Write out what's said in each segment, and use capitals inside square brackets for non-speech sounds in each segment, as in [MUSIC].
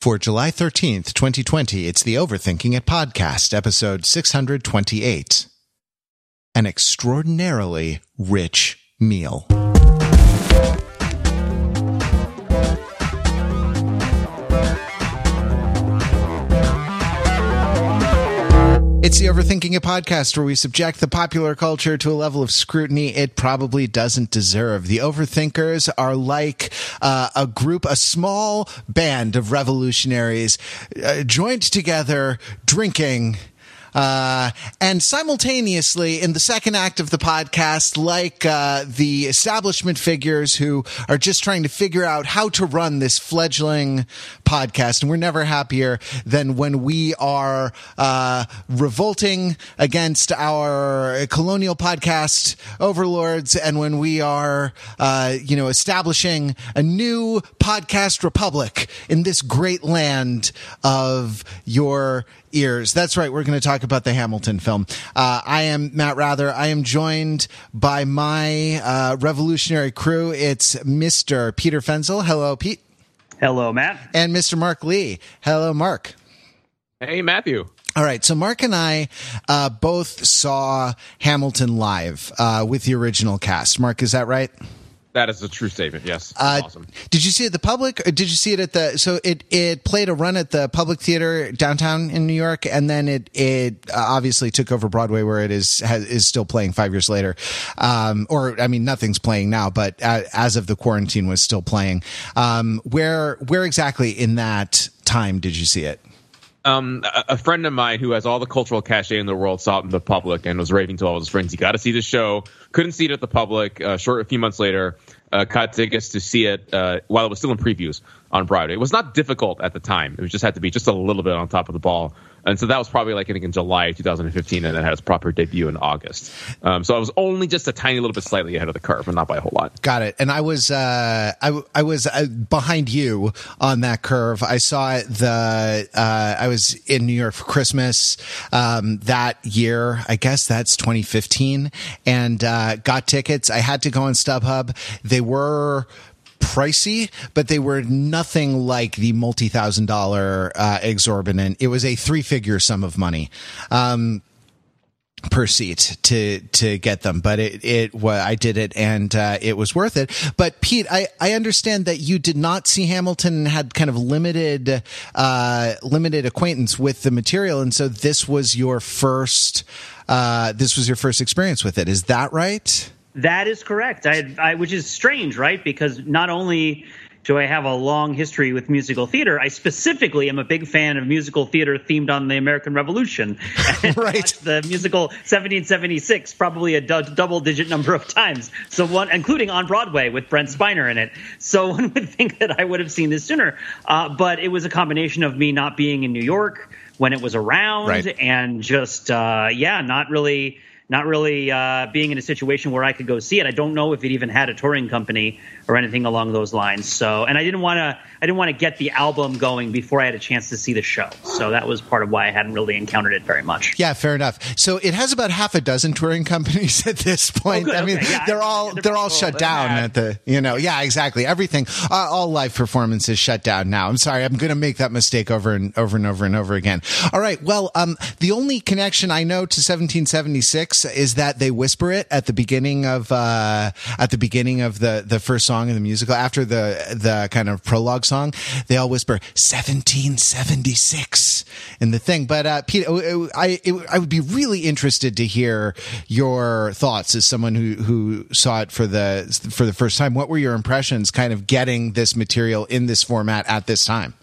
For July 13th, 2020, it's the Overthinking It podcast, episode 628. An extraordinarily rich meal. It's the Overthinking It podcast where we subject the popular culture to a level of scrutiny it probably doesn't deserve. The Overthinkers are like uh, a group, a small band of revolutionaries uh, joined together drinking uh, and simultaneously, in the second act of the podcast, like uh, the establishment figures who are just trying to figure out how to run this fledgling podcast, and we're never happier than when we are uh, revolting against our colonial podcast overlords, and when we are, uh, you know, establishing a new podcast republic in this great land of your ears. That's right. We're going to talk about the Hamilton film. Uh, I am Matt Wrather. I am joined by my uh, revolutionary crew. It's Mr. Peter Fenzel. Hello, Pete. Hello, Matt. And Mr. Mark Lee. Hello, Mark. Hey, Matthew. All right, so Mark and I uh, both saw Hamilton live uh, with the original cast. Mark, is that right? That is a true statement. Yes, uh, awesome. Did you see it at the public, or did you see it at the? So it it played a run at the Public Theater downtown in New York, and then it it uh, obviously took over Broadway, where it is has, is still playing five years later. Um, or I mean, nothing's playing now, but as of the quarantine, was still playing. Um, where where exactly in that time did you see it? Um, a, friend of mine who has all the cultural cachet in the world saw it in the public and was raving to all his friends, "You got to see the show." Couldn't see it at the public. Uh, short a few months later, uh, got tickets to see it uh, while it was still in previews on Broadway. It was not difficult at the time. It just had to be just a little bit on top of the ball and so that was probably like I think in July 2015, and it had its proper debut in August. Um, so I was only just a tiny little bit slightly ahead of the curve, but not by a whole lot. Got it. And I was uh, I, I was uh, behind you on that curve. I saw the uh, I was in New York for Christmas um, that year. I guess that's 2015, and uh, got tickets. I had to go on StubHub. They were pricey, but they were nothing like the multi thousand dollar uh, exorbitant. It was a three figure sum of money. Um, per seat to to get them but it it I did it and uh, it was worth it but Pete I I understand that you did not see Hamilton and had kind of limited uh, limited acquaintance with the material and so this was your first uh, this was your first experience with it is that right that is correct. I, I, which is strange, right? Because not only do I have a long history with musical theater, I specifically am a big fan of musical theater themed on the American Revolution. [LAUGHS] right. the musical 1776 probably a d- double digit number of times. So one, including on Broadway with Brent Spiner in it. So [LAUGHS] one would think that I would have seen this sooner. Uh, but it was a combination of me not being in New York when it was around right. and just, uh, yeah, not really not really uh, being in a situation where I could go see it. I don't know if it even had a touring company or anything along those lines. So, and I didn't want to, I didn't want to get the album going before I had a chance to see the show. So that was part of why I hadn't really encountered it very much. Yeah, fair enough. So it has about half a dozen touring [LAUGHS] companies at this point. Oh, I mean, okay. yeah, they're all they're, they're all shut down Matt. at the, you know, yeah, exactly. Everything, uh, all live performances shut down now. I'm sorry, I'm going to make that mistake over and over and over and over again. All right. Well, um, the only connection I know to 1776 is that they whisper it at the beginning of uh, at the beginning of the the first song of the musical after the the kind of prologue song. They all whisper 1776 in the thing. But uh, Pete, I it, I would be really interested to hear your thoughts as someone who who saw it for the for the first time. What were your impressions, kind of getting this material in this format at this time?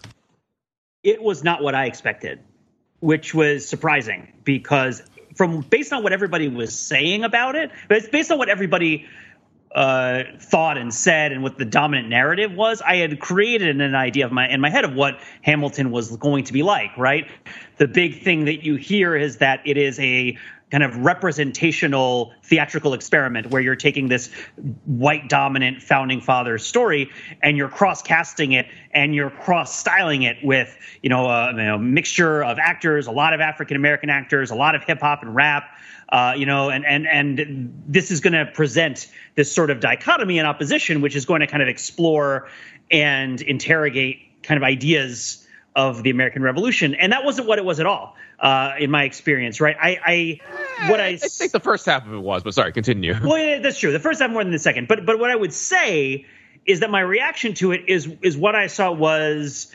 It was not what I expected, which was surprising because from based on what everybody was saying about it, but it's based on what everybody uh, thought and said and what the dominant narrative was, I had created an idea of my in my head of what Hamilton was going to be like. Right, the big thing that you hear is that it is a kind of representational theatrical experiment where you're taking this white dominant founding father story and you're cross casting it and you're cross styling it with you know a, you know, mixture of actors a lot of african american actors a lot of hip hop and rap uh, you know and and and this is going to present this sort of dichotomy and opposition which is going to kind of explore and interrogate kind of ideas of the American Revolution, and that wasn't what it was at all uh, in my experience. Right? I, I what I, I think the first half of it was, but sorry, continue. Well, yeah, that's true. The first half more than the second, but but what I would say is that my reaction to it is is what I saw was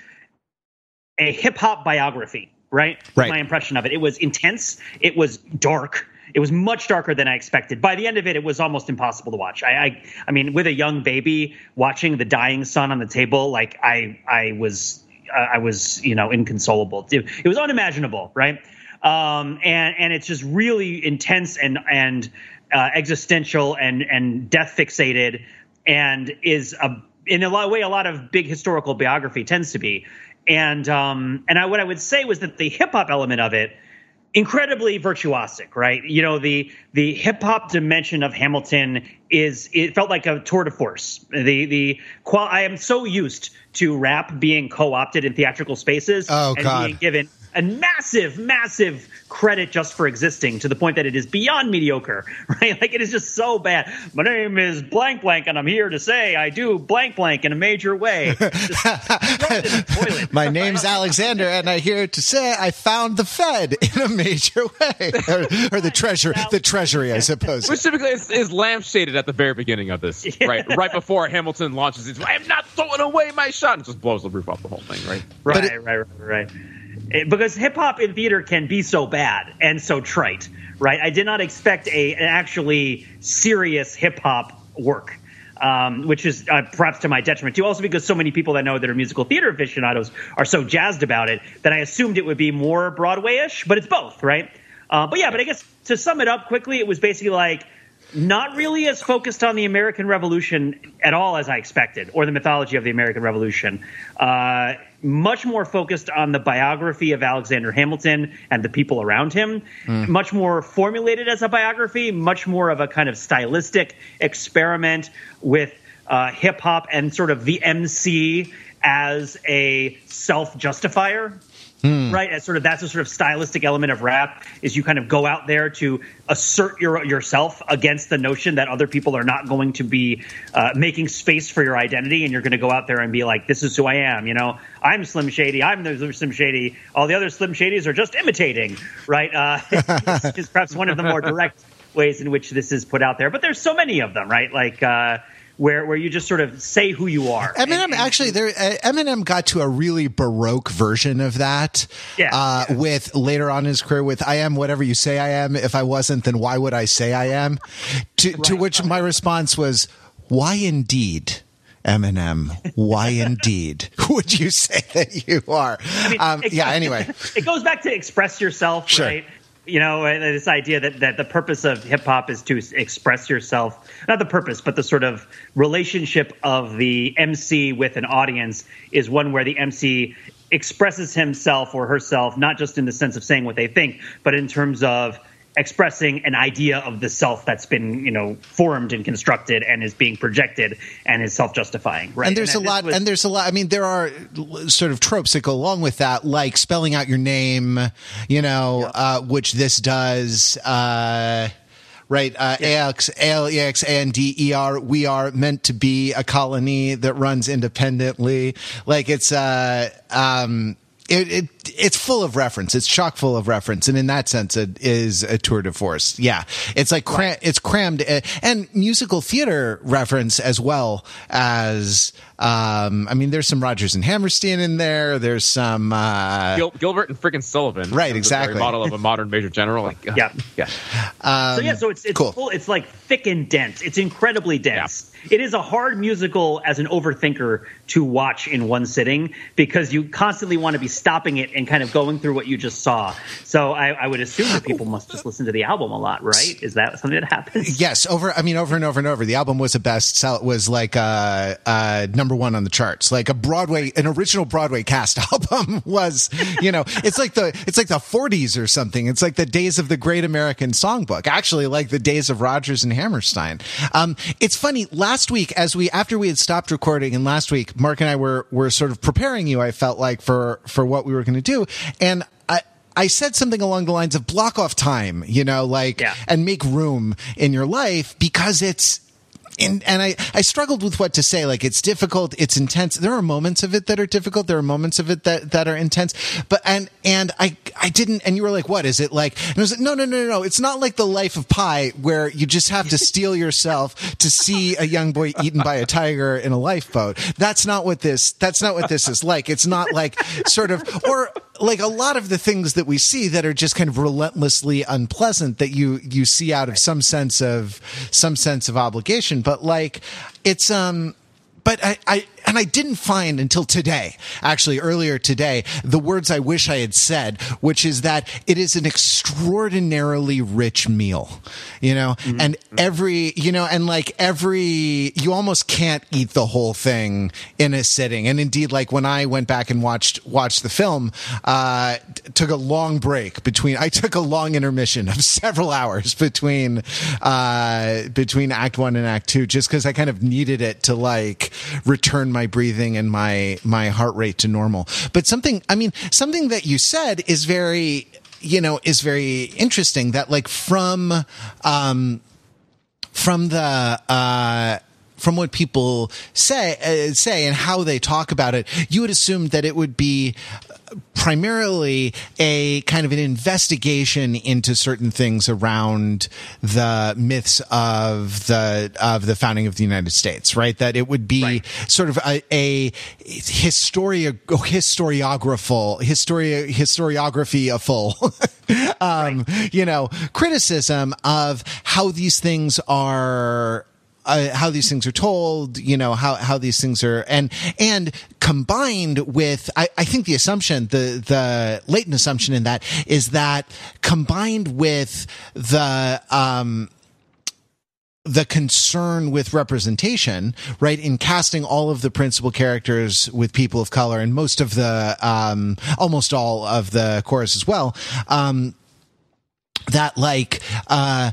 a hip hop biography. Right? Right. My impression of it. It was intense. It was dark. It was much darker than I expected. By the end of it, it was almost impossible to watch. I, I, I mean, with a young baby watching the dying son on the table, like I, I was, I was, you know, inconsolable. It, was unimaginable, right? Um, and and it's just really intense and and uh, existential and and death fixated, and is a in a lot of way a lot of big historical biography tends to be. And um, and I, what I would say was that the hip hop element of it incredibly virtuosic, right? You know, the the hip hop dimension of Hamilton is it felt like a tour de force. The the qual I am so used to rap being co-opted in theatrical spaces Oh, and God. being given a massive, massive credit just for existing to the point that it is beyond mediocre, [LAUGHS] right? Like it is just so bad. My name is blank blank, and I'm here to say I do blank blank in a major way. [LAUGHS] Just throw it in the toilet. My name's Alexander, and I'm here to say I found the Fed [LAUGHS] in a major way, or, or the treasure, the Treasury, I suppose. Which typically is, is lampshaded at the very beginning of this, right? Right before Hamilton launches his, I am not throwing away my shot, and just blows the roof off the whole thing, right? Right, it- right, right, right. It- because hip hop in theater can be so bad and so trite, right? I did not expect a an actually serious hip hop work. Um, which is uh, perhaps to my detriment too. Also, because so many people that know that are musical theater aficionados are so jazzed about it that I assumed it would be more Broadway-ish, but it's both, right? Uh, but yeah, but I guess to sum it up quickly, it was basically like not really as focused on the American Revolution at all as I expected, or the mythology of the American Revolution. Uh, much more focused on the biography of Alexander Hamilton and the people around him. Much more formulated as a biography. Much more of a kind of stylistic experiment with uh, hip hop and sort of the MC as a self justifier right? As sort of that's a sort of stylistic element of rap is you kind of go out there to assert your yourself against the notion that other people are not going to be uh, making space for your identity, and you're going to go out there and be like, "This is who I am." You know, I'm Slim Shady. I'm the Slim Shady. All the other Slim Shadys are just imitating, right? Uh, [LAUGHS] is perhaps one of the more direct ways in which this is put out there. But there's so many of them, right? Like. Uh, where, where you just sort of say who you are. Eminem and- actually there uh, Eminem got to a really baroque version of that. Yeah, Uh, yeah. with later on in his career with I am whatever you say I am. If I wasn't, then why would I say I am? To to which my response was, Why indeed? Eminem, why [LAUGHS] indeed would you say that you are? I mean, um, yeah, anyway. [LAUGHS] it goes back to express yourself, Sure. right? You know, uh, this idea that, that the purpose of hip hop is to express yourself. Not the purpose, but the sort of relationship of the MC with an audience is one where the MC expresses himself or herself, not just in the sense of saying what they think, but in terms of expressing an idea of the self that's been, you know, formed and constructed and is being projected and is self-justifying, right? and there's that a lot was- and there's a lot i mean there are sort of tropes that go along with that like spelling out your name you know uh, which this does uh Right, uh, AX, ALEX, and DER, we are meant to be a colony that runs independently. Like it's, uh, um, it, it it's full of reference. It's chock full of reference, and in that sense, it is a tour de force. Yeah, it's like cram- it's crammed uh, and musical theater reference as well as. Um, I mean, there's some Rodgers and Hammerstein in there. There's some. Uh, Gil- Gilbert and freaking Sullivan, Right, exactly. model of a modern major general. Like, Yeah. yeah. so yeah, so it's it's cool. full, it's like thick and dense. It's incredibly dense. It is a hard musical as an overthinker to watch in one sitting because you constantly want to be stopping it and kind of going through what you just saw. So I, I would assume that people must just listen to the album a lot, right? Is that something that happens? [LAUGHS] Yes, over. I mean, over and over and over. The album was a best sell. It was like uh, uh, number one on the charts. Like a Broadway, an original Broadway cast [LAUGHS] album was. You know, it's like the it's like the 40s or something. It's like the days of the Great American Songbook. Actually, like the days of Rodgers and Hammerstein. Um, it's funny. Last week, as we after we had stopped recording, and last week, Mark and I were were sort of preparing you. I felt like for for what we were going to do, and I. I said something along the lines of block off time, you know, like, Yeah. and make room in your life because it's and and I, I struggled with what to say. Like it's difficult, it's intense. There are moments of it that are difficult. There are moments of it that, that are intense. But and and I I didn't. And you were like, what is it like? And I was like, no, no, no, no, no. It's not like the Life of Pi where you just have to steel yourself to see a young boy eaten by a tiger in a lifeboat. That's not what this. That's not what this is like. It's not like sort of or like a lot of the things that we see that are just kind of relentlessly unpleasant that you you see out of some sense of some sense of obligation. But like it's um but I, I and I didn't find until today, actually earlier today, the words I wish I had said, which is that it is an extraordinarily rich meal, you know, mm-hmm. and every, you know, and like every, you almost can't eat the whole thing in a sitting. And indeed, like when I went back and watched, watched the film, uh, took a long break between, I took a long intermission of [LAUGHS] several hours between, uh, between act one and act two, just cause I kind of needed it to like return my breathing and my my heart rate to normal. But something, I mean, something that you said is very, you know, is very interesting. That like from, um, from the. Uh, from what people say uh, say and how they talk about it, you would assume that it would be primarily a kind of an investigation into certain things around the myths of the of the founding of the United States, right? That it would be right. sort of a, a historia historiographical historia historiography a [LAUGHS] full um, right. you know criticism of how these things are uh, how these things are told, you know, how, how these things are, and, and combined with, I, I think the assumption, the, the latent assumption in that is that combined with the, um, the concern with representation, right? In casting all of the principal characters with people of color and most of the, um, almost all of the chorus as well, um, that like, uh,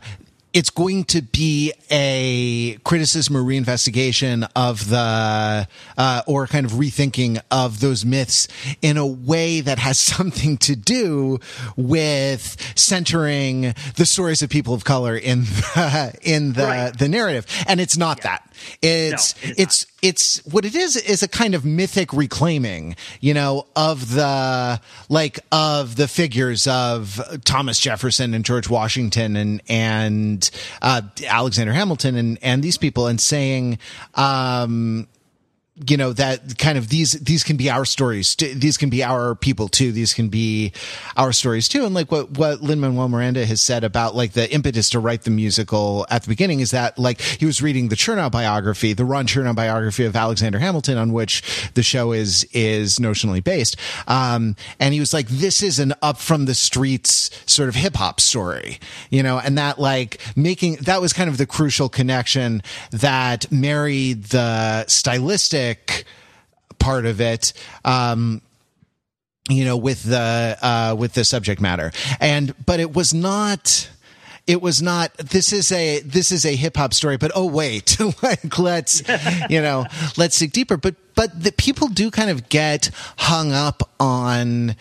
it's going to be a criticism or reinvestigation of the uh, or kind of rethinking of those myths in a way that has [LAUGHS] something to do with centering the stories of people of color in the in the right. the narrative and it's not yeah. that it's no, it's it's what it is is a kind of mythic reclaiming, you know, of the like of the figures of Thomas Jefferson and George Washington and and uh, Alexander Hamilton and and these people and saying um you know that kind of these these can be our stories. These can be our people too. These can be our stories too. And like what what Lin Manuel Miranda has said about like the impetus to write the musical at the beginning is that like he was reading the Chernow biography the Ron Chernow biography of Alexander Hamilton on which the show is is notionally based. Um and he was like this is an up from the streets sort of hip hop story you know and that like making that was kind of the crucial connection that married the stylistic part of it. Um, you know, with the uh, with the subject matter, and but it was not it was not this is a this is a hip hop story but oh wait [LAUGHS] like let's you know let's dig deeper but but the people do kind of get hung up on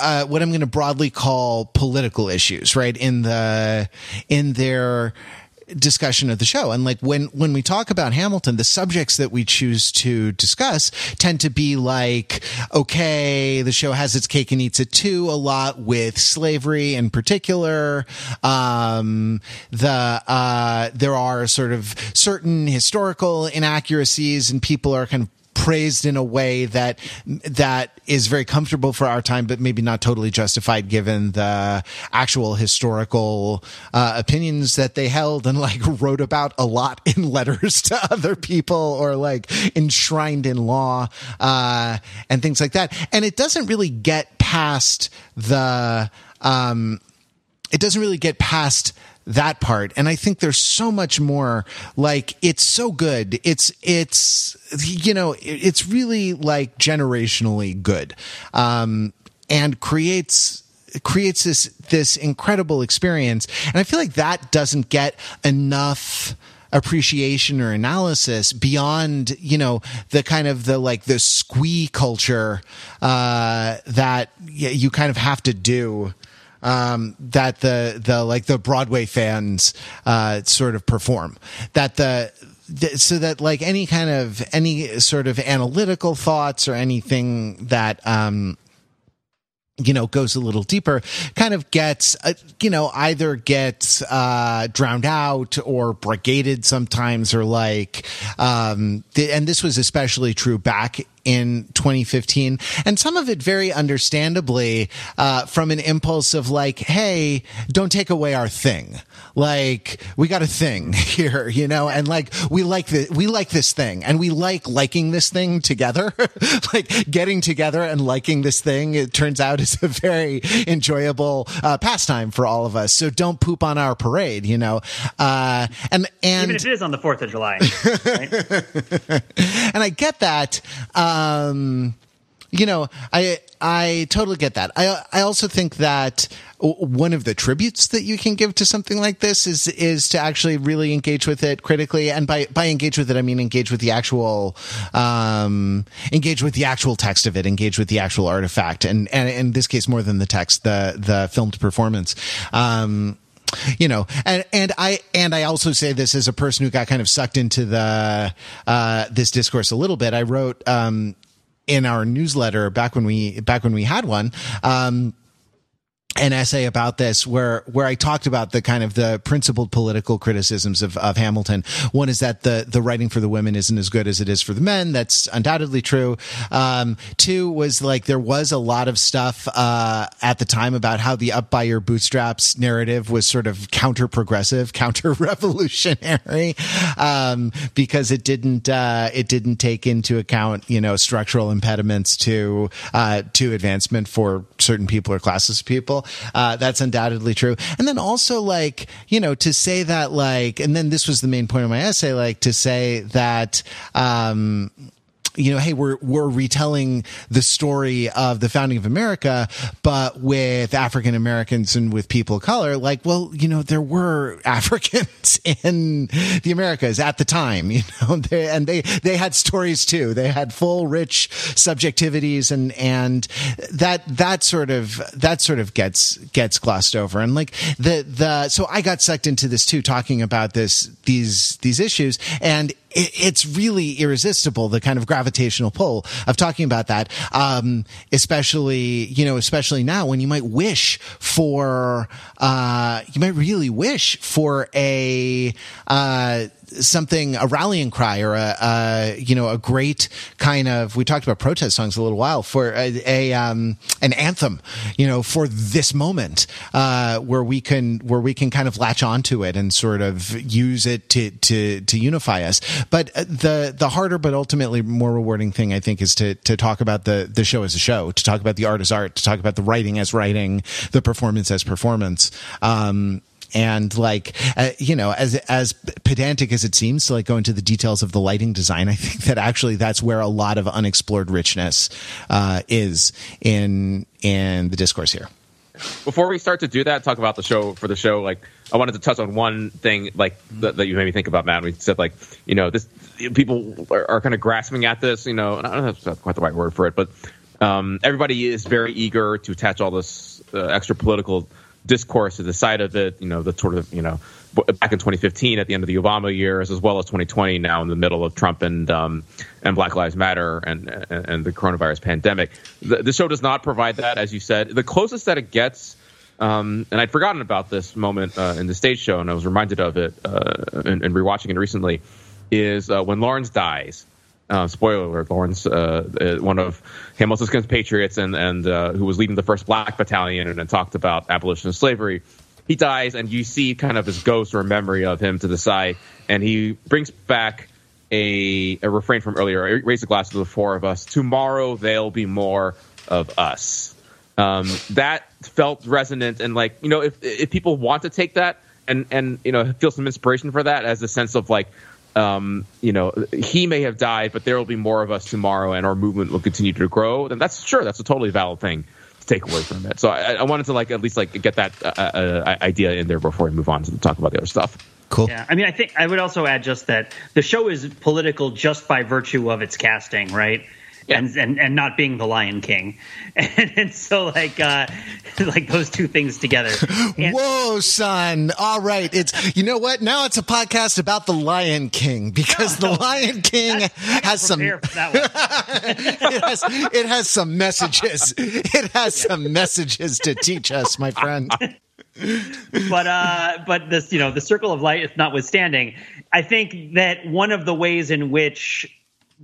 uh, what I'm going to broadly call political issues right in the in their discussion of the show. And like when, when we talk about Hamilton, the subjects that we choose to discuss tend to be like, okay, the show has its cake and eats it too, a lot with slavery in particular. Um, the, uh, there are sort of certain historical inaccuracies and people are kind of praised in a way that that is very comfortable for our time, but maybe not totally justified given the actual historical uh, opinions that they held and like [LAUGHS] wrote about a lot in letters to [LAUGHS] other people or like enshrined in law uh, and things like that. And it doesn't really get past the um, it doesn't really get past that part. And I think there's so much more like it's so good. It's, it's, you know, it's really like generationally good. Um, and creates, creates this, this incredible experience. And I feel like that doesn't get enough, appreciation or analysis beyond you know the kind of the like the squee culture uh, that you kind of have to do um, that the the like the Broadway fans uh, sort of perform. That the so that like any kind of any sort of analytical thoughts or anything that um you know goes a little deeper kind of gets uh, you know either gets uh drowned out or brigaded sometimes or like um th- and this was especially true back in 2015 and some of it very understandably uh, from an impulse of like hey don't take away our thing. Like we got a thing [LAUGHS] here you know? And like we like the we like this thing and we like liking this thing together. [LAUGHS] Like getting together and liking this thing it turns out is a very enjoyable uh, pastime for all of us. So don't poop on our parade you know? Uh, and and even if it is on the 4th of July right? [LAUGHS] and I get that um, you know, I I totally get that. I I also think that one of the tributes that you can give to something like this is is to actually really engage with it critically, and by by engage with it, I mean engage with the actual um, engage with the actual text of it, engage with the actual artifact, and and in this case more than the text, the the filmed performance. Um, you know and and i and i also say this as a person who got kind of sucked into the uh this discourse a little bit. I wrote um in our newsletter back when we back when we had one um an essay about this where where I talked about the kind of the principled political criticisms of, of Hamilton. One is that the the writing for the women isn't as good as it is for the men. That's undoubtedly true. Um, two was like there was a lot of stuff uh, at the time about how the up by your bootstraps narrative was sort of counter progressive, [LAUGHS] counter revolutionary, um, because it didn't uh, it didn't take into account you know structural impediments to uh, to advancement for certain people or classes of people. Uh, that's undoubtedly true. And then also like, you know, to say that like, and then this was the main point of my essay, like to say that, um, you know, hey, we're we're retelling the story of the founding of America, but with African Americans and with people of color. Like, well, you know, there were [LAUGHS] Africans in the Americas at the time, you know, [LAUGHS] they, and they they had stories too. They had full, rich subjectivities, and and that that sort of that sort of gets gets glossed over. And like the the so I got sucked into this too, talking about this these these issues, and it's really irresistible the kind of gravitational pull of talking about that um, especially you know especially now when you might wish for uh, you might really wish for a uh, something a rallying cry or a, a, you know a great kind of we talked about protest songs a little while for a, a um, an anthem you know for this moment uh, where we can where we can kind of latch onto it and sort of use it to to to unify us. But uh, the the harder but ultimately more rewarding thing I think is to to talk about the the show as a show to talk about the art as art to talk about the writing as writing the performance as performance. Um, and like uh, you know as as pedantic as it seems to like go into the details of the lighting design i think that actually that's where a lot of unexplored richness uh, is in in the discourse here. Before we start to do that talk about the show for the show like i wanted to touch on one thing like that, that you made me think about matt we said like you know this people are, are kind of grasping at this you know i don't know if that's quite the right word for it but um, everybody is very eager to attach all this uh, extra political discourse to the side of it. You know, the sort of you know back in 2015 at the end of the Obama years, as well as 2020 now in the middle of Trump and um, and Black Lives Matter and and, and the coronavirus pandemic. The, the, show does not provide that, as you said. The closest that it gets. Um, and I'd forgotten about this moment uh, in the stage show, and I was reminded of it uh, in, in rewatching it recently. Is uh, when Laurens dies, uh, spoiler alert, Laurens, uh, uh, one of Hamilton's compatriots and, and uh, who was leading the first black battalion and, and, talked about abolition of slavery. He dies, and you see kind of his ghost or memory of him to the side, and he brings back a, a refrain from earlier raise a glass to the four of us. Tomorrow there'll be more of us. Um, that felt resonant, and like, you know, if, if people want to take that and, and, you know, feel some inspiration for that as a sense of like, um, you know, he may have died, but there will be more of us tomorrow, and our movement will continue to grow. Then that's sure that's a totally valid thing to take away from it. So I, I wanted to like at least like get that uh, uh, uh, idea in there before we move on to talk about the other stuff. Cool. Yeah, I mean, I think I would also add just that the show is political just by virtue of its casting, right? Yeah. and, and and not being the Lion King, [LAUGHS] and, and so like uh, [LAUGHS] like those two things together. [LAUGHS] And- Whoa, son! All right, it's you know what? Now it's a podcast about the Lion King because no, the Lion King has some. it, has, it has some messages. It has some messages to teach us, my friend. but uh, but this you know the circle of light is notwithstanding, I think that one of the ways in which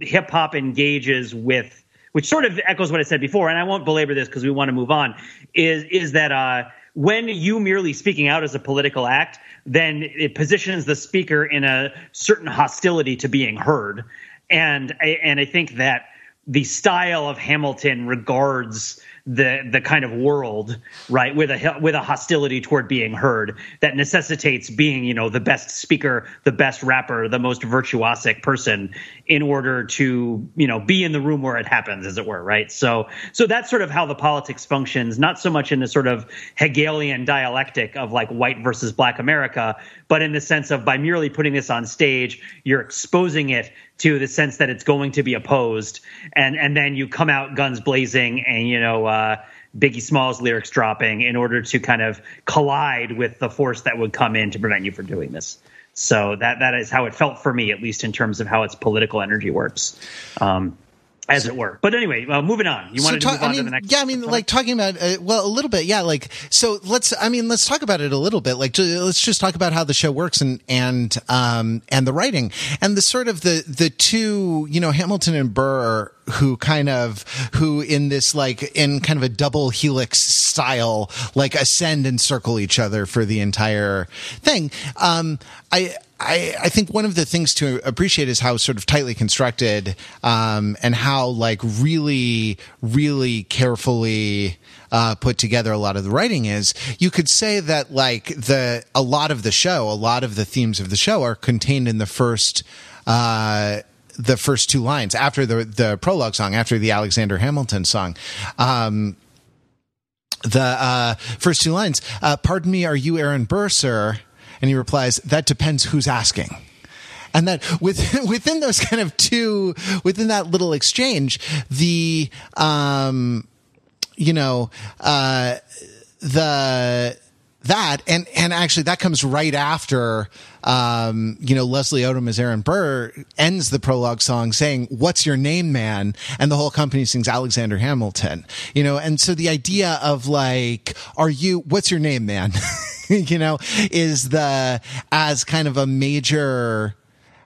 hip hop engages with, which sort of echoes what I said before, and I won't belabor this because we want to move on, is is that uh, when you merely speaking out as a political act, then it positions the speaker in a certain hostility to being heard, and and I think that the style of Hamilton regards the the kind of world right with a with a hostility toward being heard that necessitates being you know the best speaker the best rapper the most virtuosic person in order to you know be in the room where it happens as it were right? So so that's sort of how the politics functions not so much in the sort of hegelian dialectic of like white versus black america but in the sense of by merely putting this on stage you're exposing it to the sense that it's going to be opposed, and and then you come out guns blazing, and you know. Uh, Biggie Smalls lyrics dropping in order to kind of collide with the force that would come in to prevent you from doing this. So that that is how it felt for me, at least in terms of how its political energy works. Um, as it were. But anyway, uh, moving on. You wanted so talk, to move on I mean, to the next? Yeah, I mean, like talking about uh, well, a little bit. Yeah, like so. Let's. I mean, let's talk about it a little bit. Like, let's just talk about how the show works and and um and the writing and the sort of the the two. You know, Hamilton and Burr who kind of who in this like in kind of a double helix style like ascend and circle each other for the entire thing um i I, I think one of the things to appreciate is how sort of tightly constructed um, and how like really really carefully uh, put together a lot of the writing is you could say that like the a lot of the show a lot of the themes of the show are contained in the first uh, the first two lines after the the prologue song after the Alexander Hamilton song. Um, the uh, first two lines uh, pardon me are you Aaron Burr sir and he replies, that depends who's asking. And that within, [LAUGHS] within those kind of two, within that little exchange, the, um, you know, uh, the, that and and actually that comes right after um, you know Leslie Odom as Aaron Burr ends the prologue song saying "What's your name, man?" and the whole company sings Alexander Hamilton. You know, and so the idea of like, are you? What's your name, man? [LAUGHS] you know, is the as kind of a major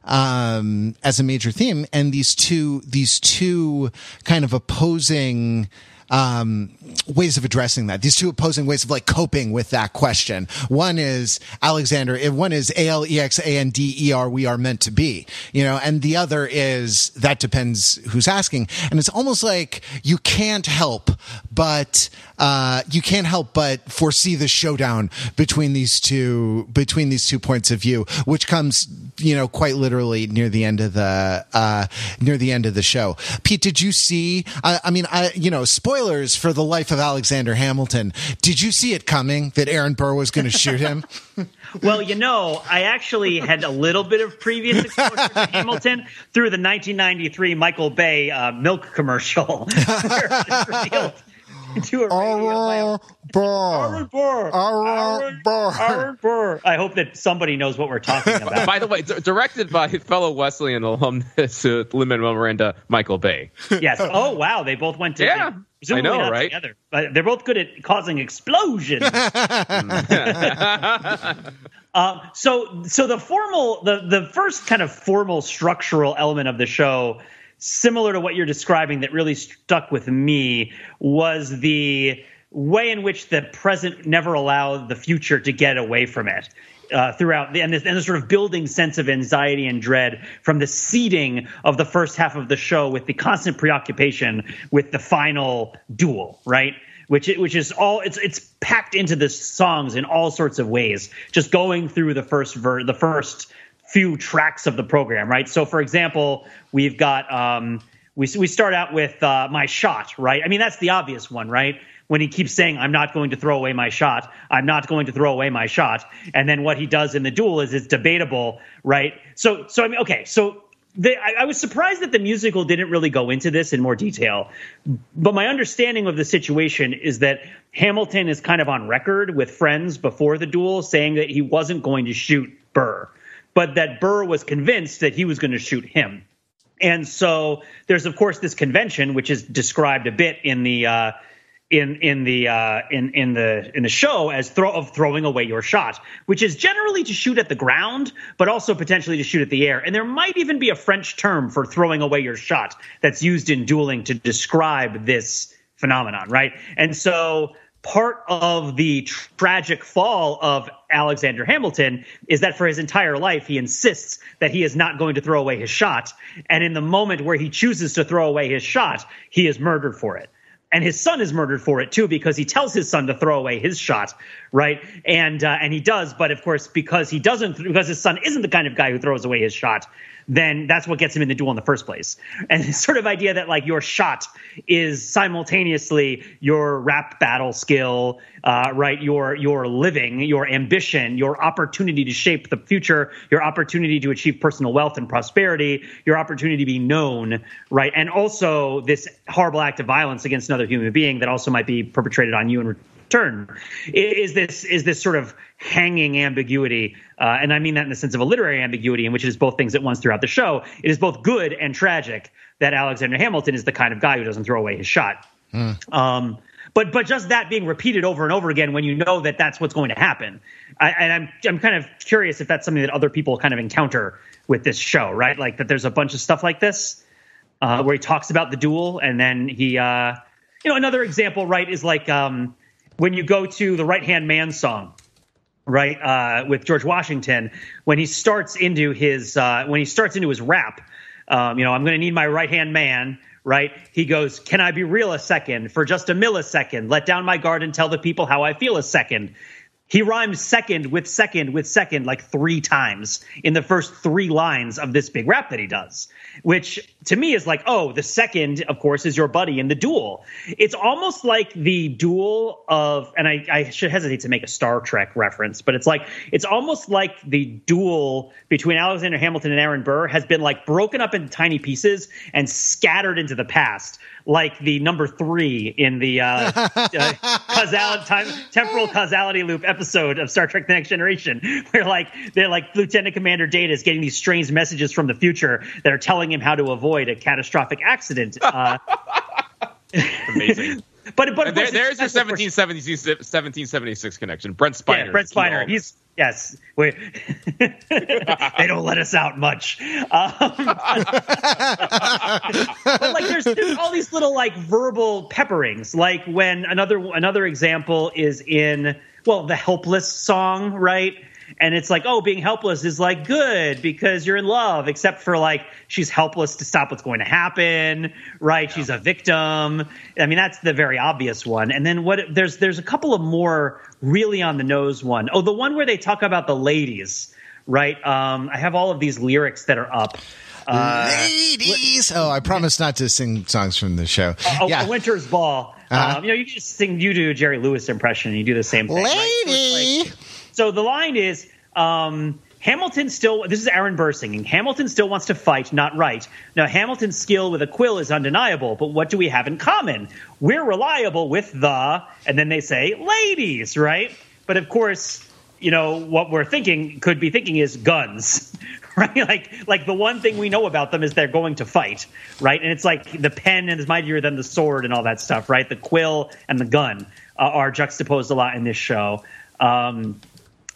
um as a major theme and these two these two kind of opposing um, ways of addressing that. These two opposing ways of like coping with that question. One is Alexander. One is A L E X A N D E R. We are meant to be. You know, and the other is that depends who's asking. And it's almost like you can't help but uh, you can't help but foresee the showdown between these two between these two points of view, which comes you know quite literally near the end of the uh, near the end of the show. Pete, did you see? I, I mean, I you know spoilers for the life of Alexander Hamilton. Did you see it coming that Aaron Burr was going to shoot him? [LAUGHS] well, you know, I actually had a little bit of previous exposure to [LAUGHS] Hamilton through the 1993 Michael Bay uh, milk commercial. [LAUGHS] [LAUGHS] to a radio. Aaron Burr. Aaron Burr. Aaron Burr. I hope that somebody knows what we're talking about. [LAUGHS] By the way, d- directed by fellow Wesleyan alumnus uh, Lin-Manuel Miranda, Michael Bay. [LAUGHS] yes. Oh wow, they both went to. Yeah. I know, right? Together, but they're both good at causing explosions. uh, so, so the formal, the the first kind of formal structural element of the show similar to what you're describing that really stuck with me was the way in which the present never allowed the future to get away from it. Uh, throughout the, and, this, and the sort of building sense of anxiety and dread from the seeding of the first half of the show with the constant preoccupation with the final duel, right? Which which is all it's it's packed into the songs in all sorts of ways. Just going through the first ver- the first few tracks of the program, right? So, for example, we've got um, we we start out with uh, my shot, right? I mean, that's the obvious one, right? When he keeps saying, "I'm not going to throw away my shot," I'm not going to throw away my shot, and then what he does in the duel is it's debatable, right? So, so I mean, okay, so they, I, I, was surprised that the musical didn't really go into this in more detail. But my understanding of the situation is that Hamilton is kind of on record with friends before the duel saying that he wasn't going to shoot Burr, but that Burr was convinced that he was going to shoot him. And so there's, of course, this convention, which is described a bit in the. Uh, in in the uh, in in the in the show as throw of throwing away your shot, which is generally to shoot at the ground, but also potentially to shoot at the air. And there might even be a French term for throwing away your shot that's used in dueling to describe this phenomenon, right? And so part of the tragic fall of Alexander Hamilton is that for his entire life he insists that he is not going to throw away his shot, and in the moment where he chooses to throw away his shot, he is murdered for it. And his son is murdered for it too because he tells his son to throw away his shot, right? And uh, and he does, but of course because he doesn't, because his son isn't the kind of guy who throws away his shot, then that's what gets him in the duel in the first place. And this sort of idea that like your shot is simultaneously your rap battle skill, uh, right? Your your living, your ambition, your opportunity to shape the future, your opportunity to achieve personal wealth and prosperity, your opportunity to be known, right? And also this horrible act of violence against another human being that also might be perpetrated on you in turn. Is this is this sort of hanging ambiguity uh, and i mean that in the sense of a literary ambiguity in which it is both things at once throughout the show it is both good and tragic that alexander hamilton is the kind of guy who doesn't throw away his shot. Mm. um, but but just that being repeated over and over again when you know that that's what's going to happen. I, and i'm i'm kind of curious if that's something that other people kind of encounter with this show right? Like that there's a bunch of stuff like this uh, where he talks about the duel and then he uh, you know another example right is like um, when you go to the right hand man song right uh, with george washington when he starts into his uh, when he starts into his rap um, you know i'm going to need my right hand man right? He goes can i be real a second? For just a millisecond. Let down my guard and tell the people how i feel a second he rhymes second with second with second like three times in the first three lines of this big rap that he does, which to me is like, oh, the second, of course, is your buddy in the duel. It's almost like the duel of, and I, I should hesitate to make a Star Trek reference, but it's like, it's almost like the duel between Alexander Hamilton and Aaron Burr has been like broken up into tiny pieces and scattered into the past like the number three in the uh, [LAUGHS] uh, causality, time, temporal causality loop episode of Star Trek: The Next Generation, where like they're like Lieutenant Commander Data is getting these strange messages from the future that are telling him how to avoid a catastrophic accident. Uh, [LAUGHS] Amazing. But but there, there's your 1776, 1776 connection. Brent Spiner. Yeah, Brent Spiner. He's yes. [LAUGHS] they don't let us out much. Um, [LAUGHS] but like there's, there's all these little like verbal pepperings. Like when another another example is in well the helpless song right and it's like oh being helpless is like good because you're in love except for like she's helpless to stop what's going to happen right yeah. she's a victim i mean that's the very obvious one and then what there's there's a couple of more really on the nose one. Oh, the one where they talk about the ladies right um i have all of these lyrics that are up uh, ladies oh i promise not to sing songs from the show a, yeah. a winter's ball uh-huh. um, you know you can just sing you do a jerry lewis impression and you do the same thing lady right? So the line is um, Hamilton still, this is Aaron Burr singing. Hamilton still wants to fight, not write. Now, Hamilton's skill with a quill is undeniable, but what do we have in common? We're reliable with the, and then they say, ladies, right? But of course, you know, what we're thinking, could be thinking is guns, [LAUGHS] right? Like, like the one thing we know about them is they're going to fight, right? And it's like the pen is mightier than the sword and all that stuff, right? The quill and the gun uh, are juxtaposed a lot in this show. Um,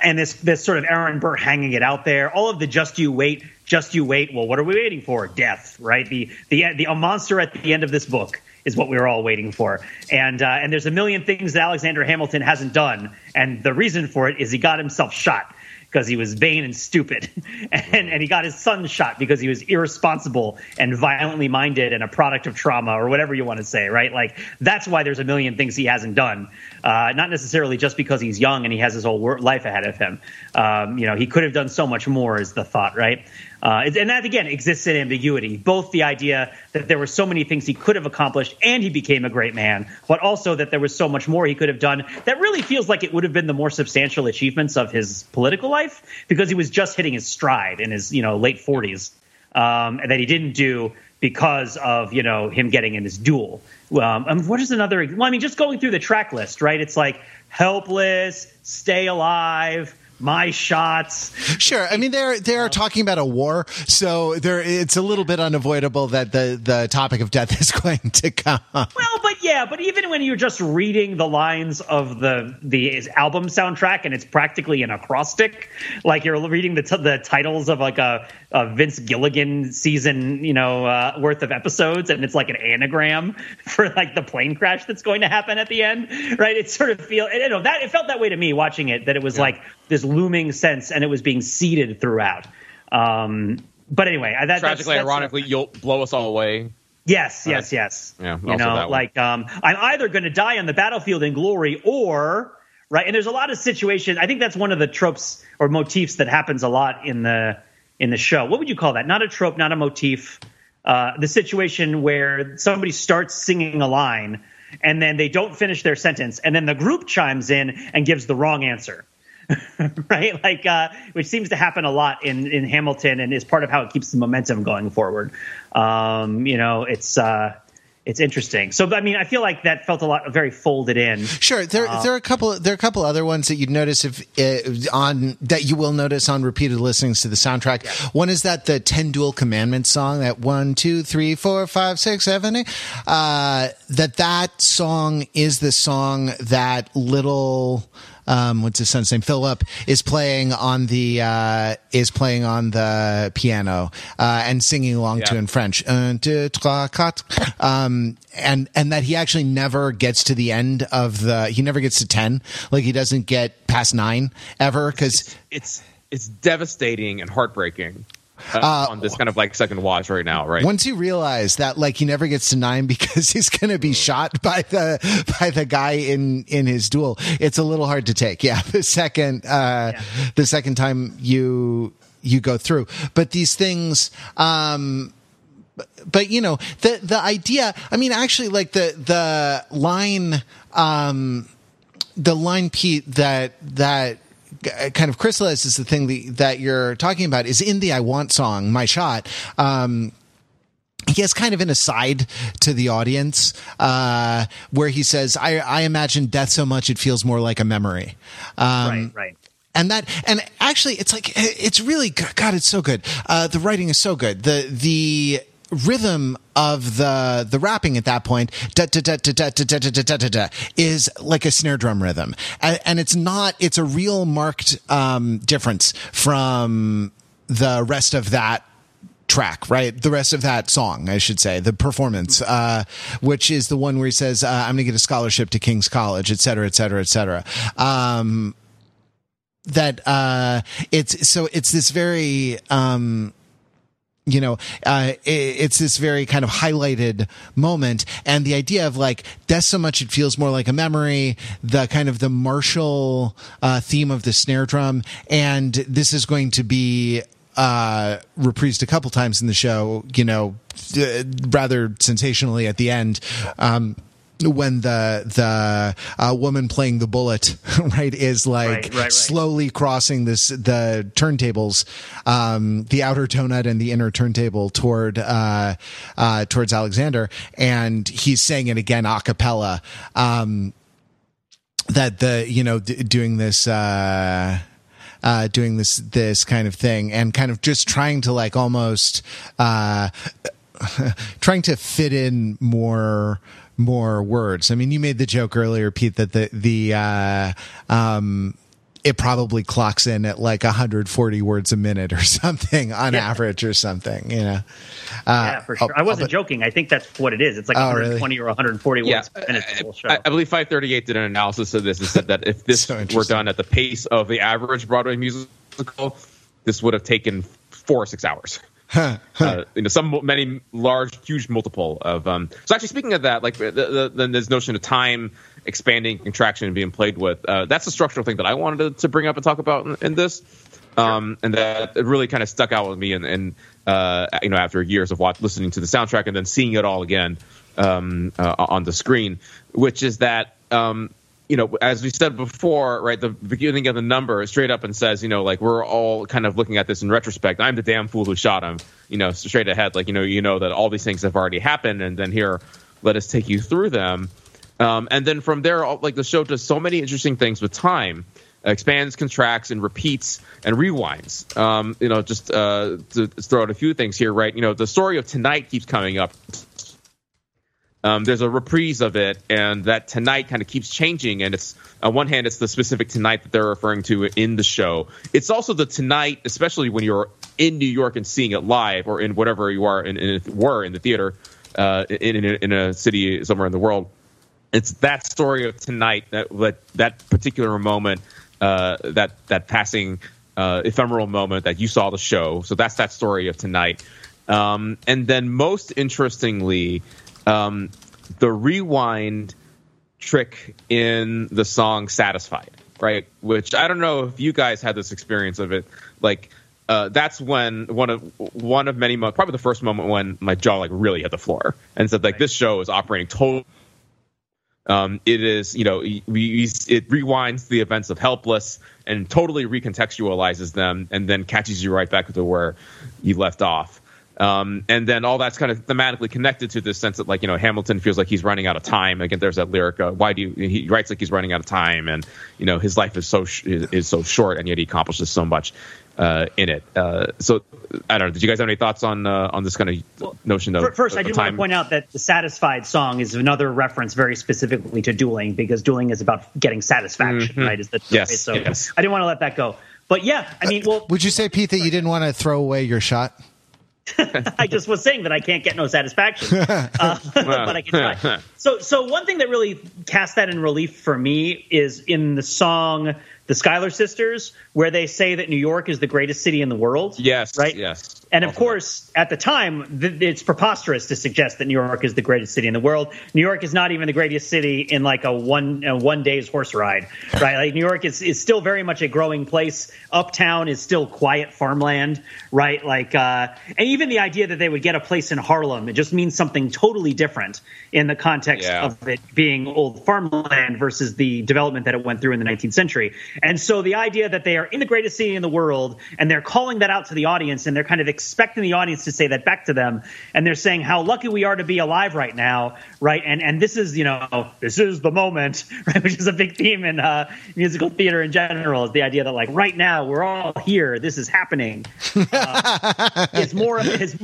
and this this sort of Aaron Burr hanging it out there. All of the just you wait, just you wait. Well, what are we waiting for? Death, right? The the the a monster at the end of this book is what we were all waiting for. And uh, and there's a million things that Alexander Hamilton hasn't done, and the reason for it is he got himself shot because he was vain and stupid. [LAUGHS] and, and he got his son shot because he was irresponsible and violently minded and a product of trauma or whatever you want to say, right? Like, that's why there's a million things he hasn't done. Uh, not necessarily just because he's young and he has his whole life ahead of him. Um, you know, he could have done so much more, is the thought, right? Uh, and that again exists in ambiguity. Both the idea that there were so many things he could have accomplished and he became a great man, but also that there was so much more he could have done that really feels like it would have been the more substantial achievements of his political life because he was just hitting his stride in his you know late 40s. um, that he didn't do because of you know him getting in his duel. Um, and what is another? Well, I mean, just going through the track list, right? It's like helpless, stay alive my shots. Sure. I mean, they're they're talking about a war, so there it's a little bit unavoidable that the the topic of death [LAUGHS] is going to come. Well, but yeah, but even when you're just reading the lines of the the album soundtrack and it's practically an acrostic, like you're reading the t- the titles of like a, a Vince Gilligan season, you know, uh, worth of episodes, and it's like an anagram [LAUGHS] for like the plane crash that's going to happen at the end, right? It sort of feel, you know, that it felt that way to me watching it. That it was yeah. like this looming sense, and it was being seeded throughout. Um, but anyway, that, tragically, that's, that's ironically, you'll blow us all away. Yes, yes, yes. Yeah, you know, like um, I'm either going to die on the battlefield in glory, or right. And there's a lot of situations. I think that's one of the tropes or motifs that happens a lot in the in the show. What would you call that? Not a trope, not a motif. Uh, the situation where somebody starts singing a line and then they don't finish their sentence, and then the group chimes in and gives the wrong answer. [LAUGHS] right? Like, uh, which seems to happen a lot in in Hamilton, and is part of how it keeps the momentum going forward. Um, you know, it's. Uh, it's interesting. So, I mean, I feel like that felt a lot very folded in. Sure, there uh, there are a couple there are a couple other ones that you'd notice if uh, on that you will notice on repeated listenings to the soundtrack. Yeah. One is that the Ten Duel Commandments song, that one, two, three, four, five, six, seven, eight, uh, that that song is the song that little um, what's his son's name? Philip is playing on the uh, is playing on the piano uh, and singing along yeah. to in French. Um, and and that he actually never gets to the end of the he never gets to ten like he doesn't get past nine ever because it's, it's it's devastating and heartbreaking [LAUGHS] uh, on this kind of like second watch right now, right? Once you realize that like he never gets to nine [LAUGHS] because he's going to be shot by the by the guy in in his duel, it's a little hard to take. Yeah, [LAUGHS] the second uh, yeah. the second time you you go through, but these things. um but, but you know the the idea i mean actually like the the line um the line pete that that kind of crystallizes the thing that, that you're talking about is in the I Want song, My Shot. Um, he has kind of an aside to the audience uh, where he says, I, I imagine death so much it feels more like a memory. Um, right, right and that and actually it's like it's really god it's so good uh, the writing is so good the the rhythm of the the rapping at that point is like a snare drum rhythm and, and it's not it's a real marked um, difference from the rest of that track, right? The rest of that song, I should say, the performance, uh, which is the one where he says, uh, I'm going to get a scholarship to King's College, et cetera, et cetera, et cetera. Um, that, uh, it's, so it's this very, um, you know, uh, it, it's this very kind of highlighted moment. And the idea of like that's so much it feels more like a memory, the kind of the martial uh, theme of the snare drum. And this is going to be uh, reprised a couple times in the show, you know, uh, rather sensationally at the end. Um, when the the uh, woman playing the bullet [LAUGHS] right is like right, right, right. slowly crossing this the turntables um, the outer donut and the inner turntable toward uh, uh, towards Alexander and he's saying it again a cappella um, that the you know d- doing this uh, uh, doing this this kind of thing and kind of just trying to like almost uh, [LAUGHS] trying to fit in more more words. I mean, you made the joke earlier, Pete, that the the uh, um, it probably clocks in at like 140 words a minute or [LAUGHS] something on yeah. average or something. You know. Uh, yeah, for sure. I wasn't joking. I think that's what it is. It's like oh, 120 really? or 140 yeah. words a minute. I, I, believe 538 did an analysis of this and said that if [LAUGHS] this so were done at the pace of the average Broadway musical, this would have taken four or six hours [LAUGHS] uh, you know, some many large, huge multiple of. Um, so actually, speaking of that, like the, the, the, this notion of time expanding, contraction, and being played with, uh, that's a structural thing that I wanted to, to bring up and talk about in, in this, um, and that it really kind of stuck out with me, and, and uh, you know, after years of watch, listening to the soundtrack and then seeing it all again um, uh, on the screen, which is that um, you know, as we said before, right, the beginning of the number straight up and says, you know, like we're all kind of looking at this in retrospect. I'm the damn fool who shot him, you know, straight ahead. Like, you know, you know that all these things have already happened, and then here, let us take you through them. Um, and then from there, like the show does so many interesting things with time, expands, contracts, and repeats and rewinds. Um, you know, just uh, to throw out a few things here, right? You know, the story of tonight keeps coming up um, there's a reprise of it, and that tonight kind of keeps changing. And it's on one hand, it's the specific tonight that they're referring to in the show. It's also the tonight, especially when you're in New York and seeing it live, or in whatever you are in, in were in the theater uh, in, in, in a city somewhere in the world. It's that story of tonight that that, that particular moment, uh, that that passing uh, ephemeral moment that you saw the show. So that's that story of tonight. Um, and then most interestingly, um, the rewind trick in the song "Satisfied," right? Which I don't know if you guys had this experience of it. Like, uh, that's when one of one of many moments, probably the first moment when my jaw like really hit the floor and said like this show is operating totally. Um, it is, you know, we, it rewinds the events of Helpless and totally recontextualizes them, and then catches you right back to where you left off. Um, and then all that's kind of thematically connected to this sense that like you know Hamilton feels like he's running out of time. Again, there's that lyric. Uh, Why do you? He writes like he's running out of time, and you know his life is so sh- is, is, so short, and yet he accomplishes so much uh, in it. Uh, so I don't know. Did you guys have any thoughts on uh, on this kind of well, notion of first? Of, I do want to point out that the "Satisfied" song is another reference very specifically to dueling because dueling is about getting satisfaction, mm-hmm. right? Is the yes, so yes. I didn't want to let that go. But yeah, I mean, well, would you say Pete that you didn't want to throw away your shot? [LAUGHS] I just was saying that I can't get no satisfaction, [LAUGHS] uh, [LAUGHS] but I can try. So, so one thing that really cast that in relief for me is in the song "The Schuyler Sisters," where they say that New York is the greatest city in the world. Yes, right. Yes, and of course, at the time, th- it's preposterous to suggest that New York is the greatest city in the world. New York is not even the greatest city in like a one a one day's horse ride, right? Like New York is is still very much a growing place. Uptown is still quiet farmland, right? Like, uh, and even the idea that they would get a place in Harlem, it just means something totally different in the context yeah. of it being old farmland versus the development that it went through in the 19th century. And so the idea that they are in the greatest city in the world and they're calling that out to the audience and they're kind of expecting the audience to say that back to them, and they're saying how lucky we are to be alive right now, right? And and this is you know this is the moment, [LAUGHS] right? Which is a big theme in uh, musical theater in general is the idea that like right now we're all here, this is happening. [LAUGHS] Uh, it's more is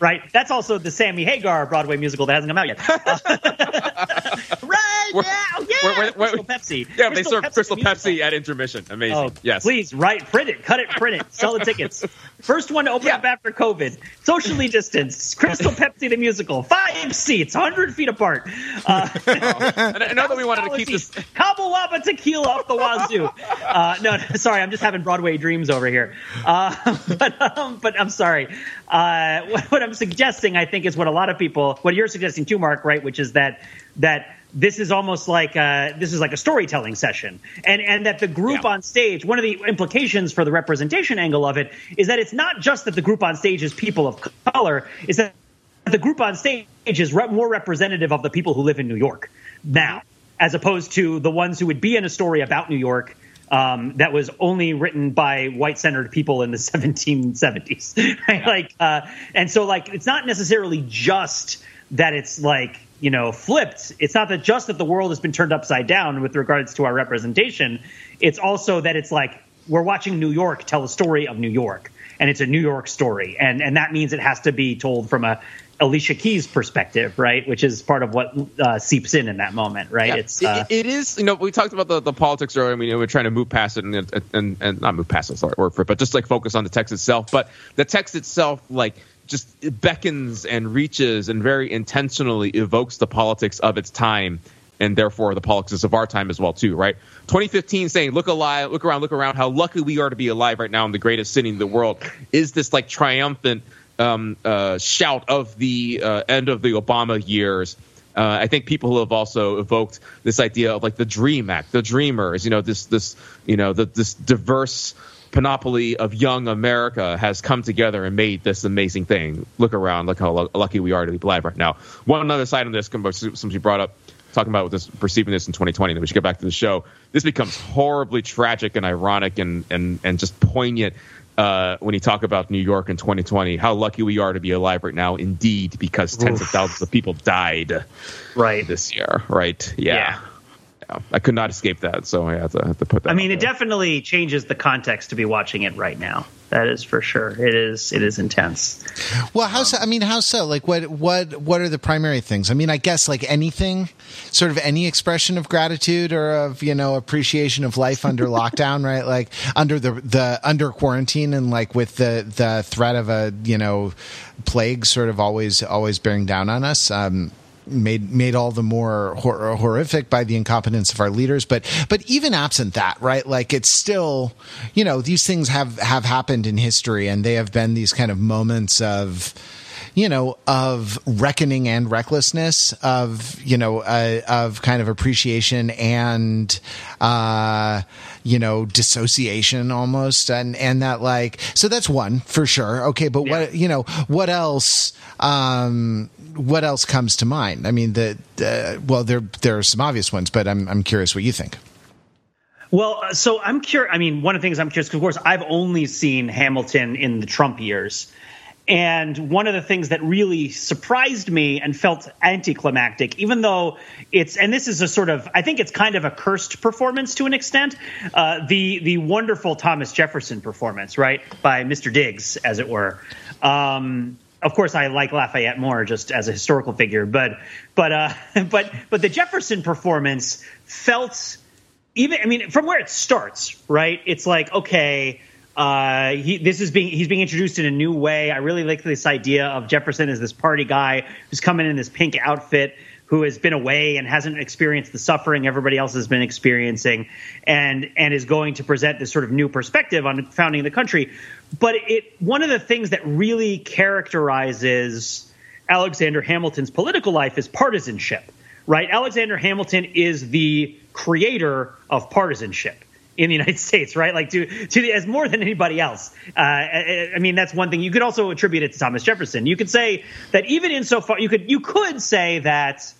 right. That's also the Sammy Hagar Broadway musical that hasn't come out yet. Uh, [LAUGHS] right now, yeah, Crystal Pepsi. Yeah, Crystal they serve Pepsi Crystal Pepsi at intermission. Amazing. Oh, yes. Please, write, print it, cut it, print it, sell the tickets. [LAUGHS] First one to open yeah. up after COVID. Socially distanced. Crystal Pepsi the musical. Five seats, 100 feet apart. Uh, [LAUGHS] oh. I know that we wanted to keep this. Cabo Wabo tequila off the wazoo. Uh, no, sorry, I'm just having Broadway dreams over here. Uh, but, um, but I'm sorry. Uh, what, [LAUGHS] what I'm suggesting, I think, is what a lot of people, what you're suggesting too, Mark, right? Which is that that this is almost like a, this is like a storytelling session, and and that the group yeah. on stage. One of the implications for the representation angle of it is that it's not just that the group on stage is people of color, is that the group on stage is re- more representative of the people who live in New York now, as opposed to the ones who would be in a story about New York um, that was only written by white-centered people in the [LAUGHS] 1770s, right? Yeah. Like, uh, and so like it's not necessarily just that it's like you know flipped it's not that just that the world has been turned upside down with regards to our representation it's also that it's like we're watching new york tell a story of new york and it's a new york story and and that means it has to be told from a Alicia Keys' perspective, right? Which is part of what uh, seeps in in that moment, right? Yeah, it's uh, it, it is. You know, we talked about the, the politics earlier. I mean, you know, we're trying to move past it and and, and not move past it, sorry, word for it, but just like focus on the text itself. But the text itself, like just beckons and reaches and very intentionally evokes the politics of its time and therefore the politics of our time as well too right 2015 saying look alive look around look around how lucky we are to be alive right now in the greatest city in the world is this like triumphant um, uh, shout of the uh, end of the obama years uh, I think people have also evoked this idea of like the Dream Act, the Dreamers, you know, this this you know the, this diverse panoply of young America has come together and made this amazing thing. Look around, look how lucky we are to be alive right now. One other side on this, since you brought up talking about this perceiving this in 2020. Then we should get back to the show. This becomes horribly tragic and ironic and and and just poignant uh, when you talk about New York in 2020, how lucky we are to be alive right now, indeed, because tens Oof. of thousands of people died right this year. Right? Yeah. yeah. Yeah. I could not escape that, so I have to, have to put that. I mean, it definitely changes the context to be watching it right now. That is for sure. It is. It is intense. Well, how so? I mean, how so? Like, what, what, what are the primary things? I mean, I guess like anything, sort of any expression of gratitude or of you know appreciation of life under [LAUGHS] lockdown, right? Like under the the under quarantine and like with the the threat of a you know plague sort of always always bearing down on us. Um, made made all the more hor- horrific by the incompetence of our leaders. But but even absent that, right? Like it's still, you know, these things have have happened in history, and they have been these kind of moments of you know, of reckoning and recklessness, of you know, uh, of kind of appreciation and uh, you know, dissociation almost, and and that like, so that's one for sure. Okay, but yeah. what you know, what else? Um, what else comes to mind? I mean, the uh, well, there there are some obvious ones, but I'm I'm curious what you think. Well, uh, so I'm curious. I mean, one of the things I'm curious, because of course, I've only seen Hamilton in the Trump years. And one of the things that really surprised me and felt anticlimactic, even though it's, and this is a sort of, I think it's kind of a cursed performance to an extent, uh, the the wonderful Thomas Jefferson performance, right, by Mr. Diggs, as it were. Um, of course, I like Lafayette more just as a historical figure, but but uh, [LAUGHS] but but the Jefferson performance felt even. I mean, from where it starts, right? It's like okay. Uh, he, this is being he's being introduced in a new way. I really like this idea of Jefferson as this party guy who's coming in this pink outfit who has been away and hasn't experienced the suffering everybody else has been experiencing and and is going to present this sort of new perspective on founding the country but it one of the things that really characterizes Alexander Hamilton's political life is partisanship, right? Alexander Hamilton is the creator of partisanship in the [LAUGHS] United States, right? Like to to the, as more than anybody else. Uh, I, I, mean, that's one thing. You could also attribute it to Thomas Jefferson. You could say that even in so far, you could you could say that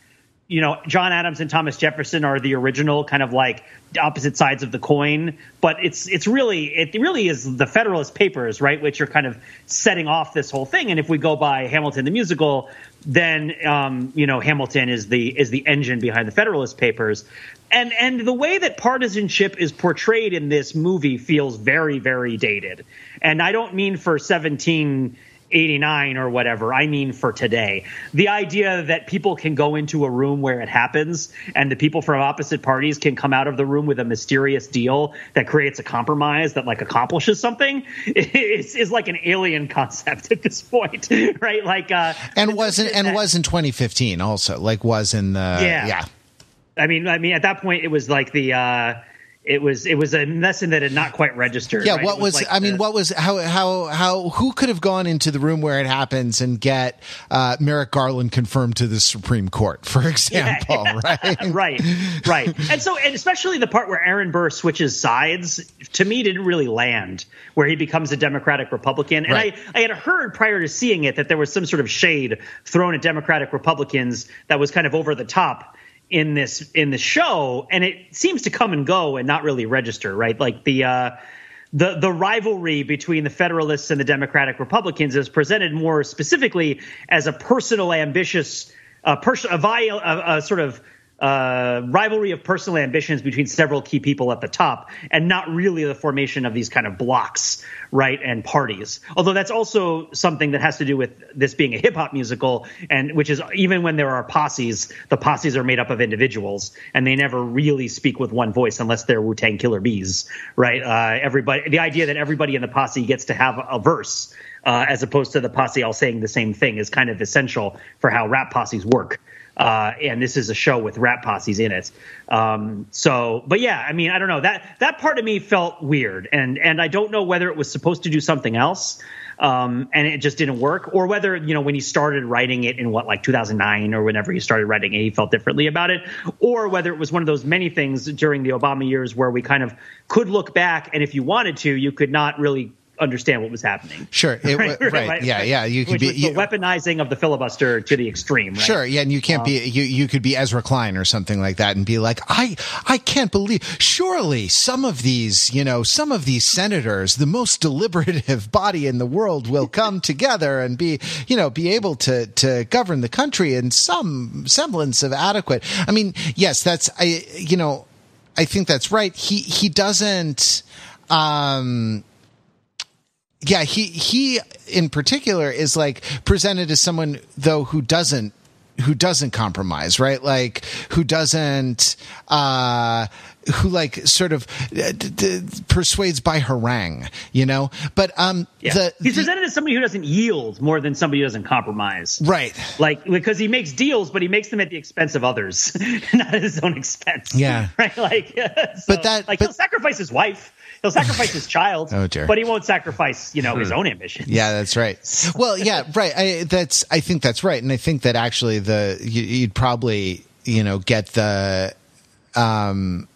you know, John Adams and Thomas Jefferson are the original kind of like opposite sides of the coin, but it's it's really it really is the Federalist Papers, right, which are kind of setting off this whole thing. And if we go by Hamilton the musical, then um, you know Hamilton is the is the engine behind the Federalist Papers, and and the way that partisanship is portrayed in this movie feels very very dated, and I don't mean for seventeen. 89 or whatever. I mean for today. The idea that people can go into a room where it happens and the people from opposite parties can come out of the room with a mysterious deal that creates a compromise that like accomplishes something [LAUGHS] is, is like an alien concept at this point, [LAUGHS] right? Like, uh, and wasn't, and was in 2015 also, like was in the, yeah. yeah. I mean, I mean, at that point it was like the, uh, it was it was a lesson that had not quite registered. Yeah, right? what was, was like I the, mean, what was how how how who could have gone into the room where it happens and get uh, Merrick Garland confirmed to the Supreme Court, for example, yeah, [LAUGHS] yeah. right? right, right. And so, and especially the part where Aaron Burr switches sides, to me, didn't really land. Where he becomes a Democratic Republican, and right. I I had heard prior to seeing it that there was some sort of shade thrown at Democratic Republicans that was kind of over the top in this in the show, and it seems to come and go and not really register, right? Like the uh, the the rivalry between the Federalists and the Democratic Republicans is presented more specifically as a personal ambitious, uh, pers- a, a, a sort of uh, rivalry of personal ambitions between several key people at the top, and not really the formation of these kind of blocks, right, and parties. Although that's also something that has to do with this being a hip hop musical, and which is even when there are posses, the posses are made up of individuals, and they never really speak with one voice unless they're Wu Tang Killer Bees, right? Uh, everybody, the idea that everybody in the posse gets to have a verse. Uh, as opposed to the posse all saying the same thing is kind of essential for how rap posses work. Uh, and this is a show with rap posses in it. Um, so, but yeah, I mean, I don't know that that part of me felt weird, and and I don't know whether it was supposed to do something else, um, and it just didn't work, or whether you know when he started writing it in what like 2009 or whenever he started writing it, he felt differently about it, or whether it was one of those many things during the Obama years where we kind of could look back, and if you wanted to, you could not really understand what was happening. Sure. It, [LAUGHS] right, right, right, Yeah. Yeah. You could be you, the weaponizing of the filibuster to the extreme. Right? Sure. Yeah. And you can't um, be you you could be Ezra Klein or something like that and be like, I I can't believe. Surely some of these, you know, some of these senators, the most deliberative body in the world, will come [LAUGHS] together and be, you know, be able to to govern the country in some semblance of adequate. I mean, yes, that's I. You know, I think that's right. He he doesn't. Um, yeah, he he in particular is like presented as someone though who doesn't who doesn't compromise, right? Like who doesn't uh who like sort of uh, d- d- persuades by harangue, you know. But um, yeah. the, he's presented as somebody who doesn't yield more than somebody who doesn't compromise, right? Like because he makes deals, but he makes them at the expense of others, [LAUGHS] not at his own expense. Yeah, [LAUGHS] right. Like, [LAUGHS] so, but that like but, he'll sacrifice his wife he'll sacrifice his child, oh dear. but he won't sacrifice, you know, his hmm. own ambition. Yeah, that's right. Well, yeah, [LAUGHS] right. I, that's I think that's right, and I think that actually the you, you'd probably you know get the um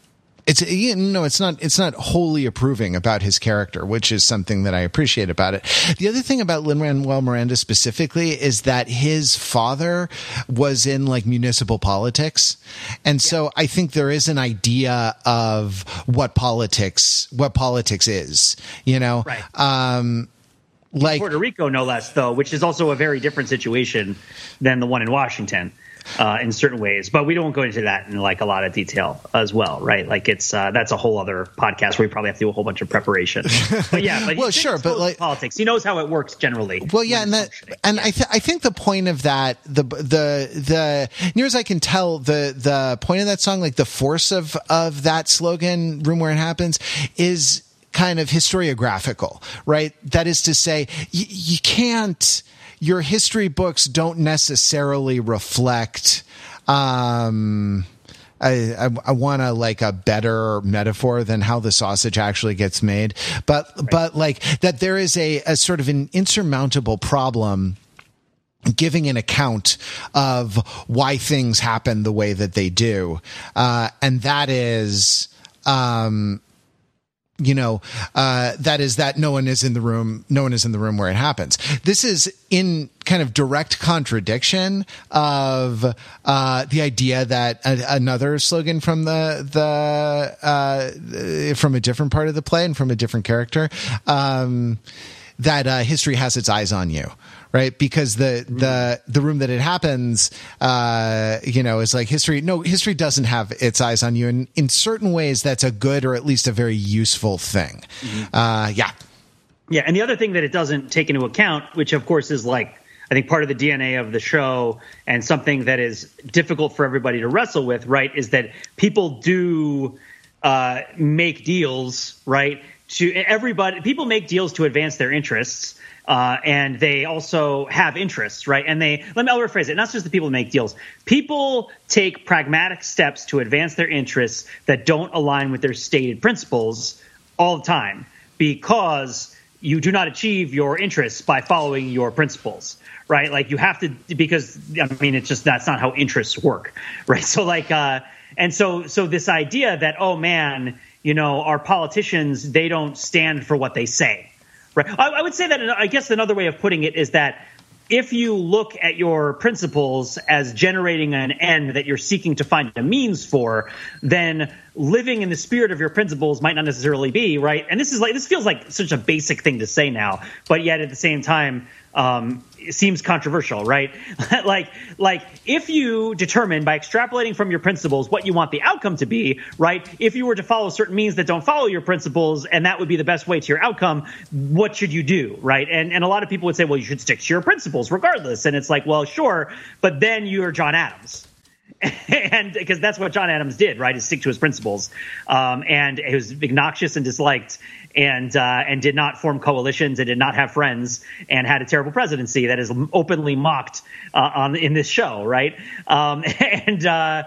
it's you know it's not it's not wholly approving about his character, which is something that I appreciate about it. The other thing about Lin Manuel Miranda specifically is that his father was in like municipal politics, and so yeah. I think there is an idea of what politics what politics is. You know, right. Um, like Puerto Rico, no less, though, which is also a very different situation than the one in Washington uh, in certain ways. But we don't go into that in like a lot of detail as well, right? Like it's uh, that's a whole other podcast where we probably have to do a whole bunch of preparation. [LAUGHS] But yeah, but well, sure, but like politics, he knows how it works generally. Well, yeah, and that and. I th- I think the point of that the the the near as I can tell the the point of that song, like the force of of that slogan, "Room Where It Happens," is kind of historiographical, right? That is to say, y- you can't your history books don't necessarily reflect um, I, I, I want to like a better metaphor than how the sausage actually gets made, but right. but like that there is a, a sort of an insurmountable problem giving an account of why things happen the way that they do, uh, and that is um, you know, uh, that is that no one is in the room, no one is in the room where it happens. This is in kind of direct contradiction of uh, the idea that a- another slogan from the the uh, from a different part of the play and from a different character um, that uh, history has its eyes on you right? Because the the the room that it happens, uh, you know, is like history. No, history doesn't have its eyes on you, and in certain ways, that's a good or at least a very useful thing. Mm-hmm. Uh, yeah, yeah. And the other thing that it doesn't take into account, which of course is like. I think part of the DNA of the show and something that is difficult for everybody to wrestle with, right, is that people do uh, make deals, right? To everybody, people make deals to advance their interests, uh, and they also have interests, right? And they let me I'll rephrase it. Not just the people who make deals. People take pragmatic steps to advance their interests that don't align with their stated principles all the time because you do not achieve your interests by following your principles right like you have to because i mean it's just that's not how interests work [LAUGHS] right so like uh and so so this idea that oh man you know our politicians they don't stand for what they say Right. I, I would say that I guess another way of putting it is that if you look at your principles as generating an end that you're seeking to find a means for, then living in the spirit of your principles might not necessarily be right. And this is like this feels like such a basic thing to say now, but yet at the same time, um, seems controversial, right? [LAUGHS] like, like if you determine by extrapolating from your principles what you want the outcome to be, right? If you were to follow certain means that don't follow your principles, and that would be the best way to your outcome, what should you do, right? And and a lot of people would say, well, you should stick to your principles regardless. And it's like, well, sure, but then you're John Adams, [LAUGHS] and because that's what John Adams did, right? Is stick to his principles, um, and he was obnoxious and disliked, and uh, and did not form coalitions and did not have friends, and had a terrible presidency that is openly mocked uh, on in this show, right? Um, [LAUGHS] and uh,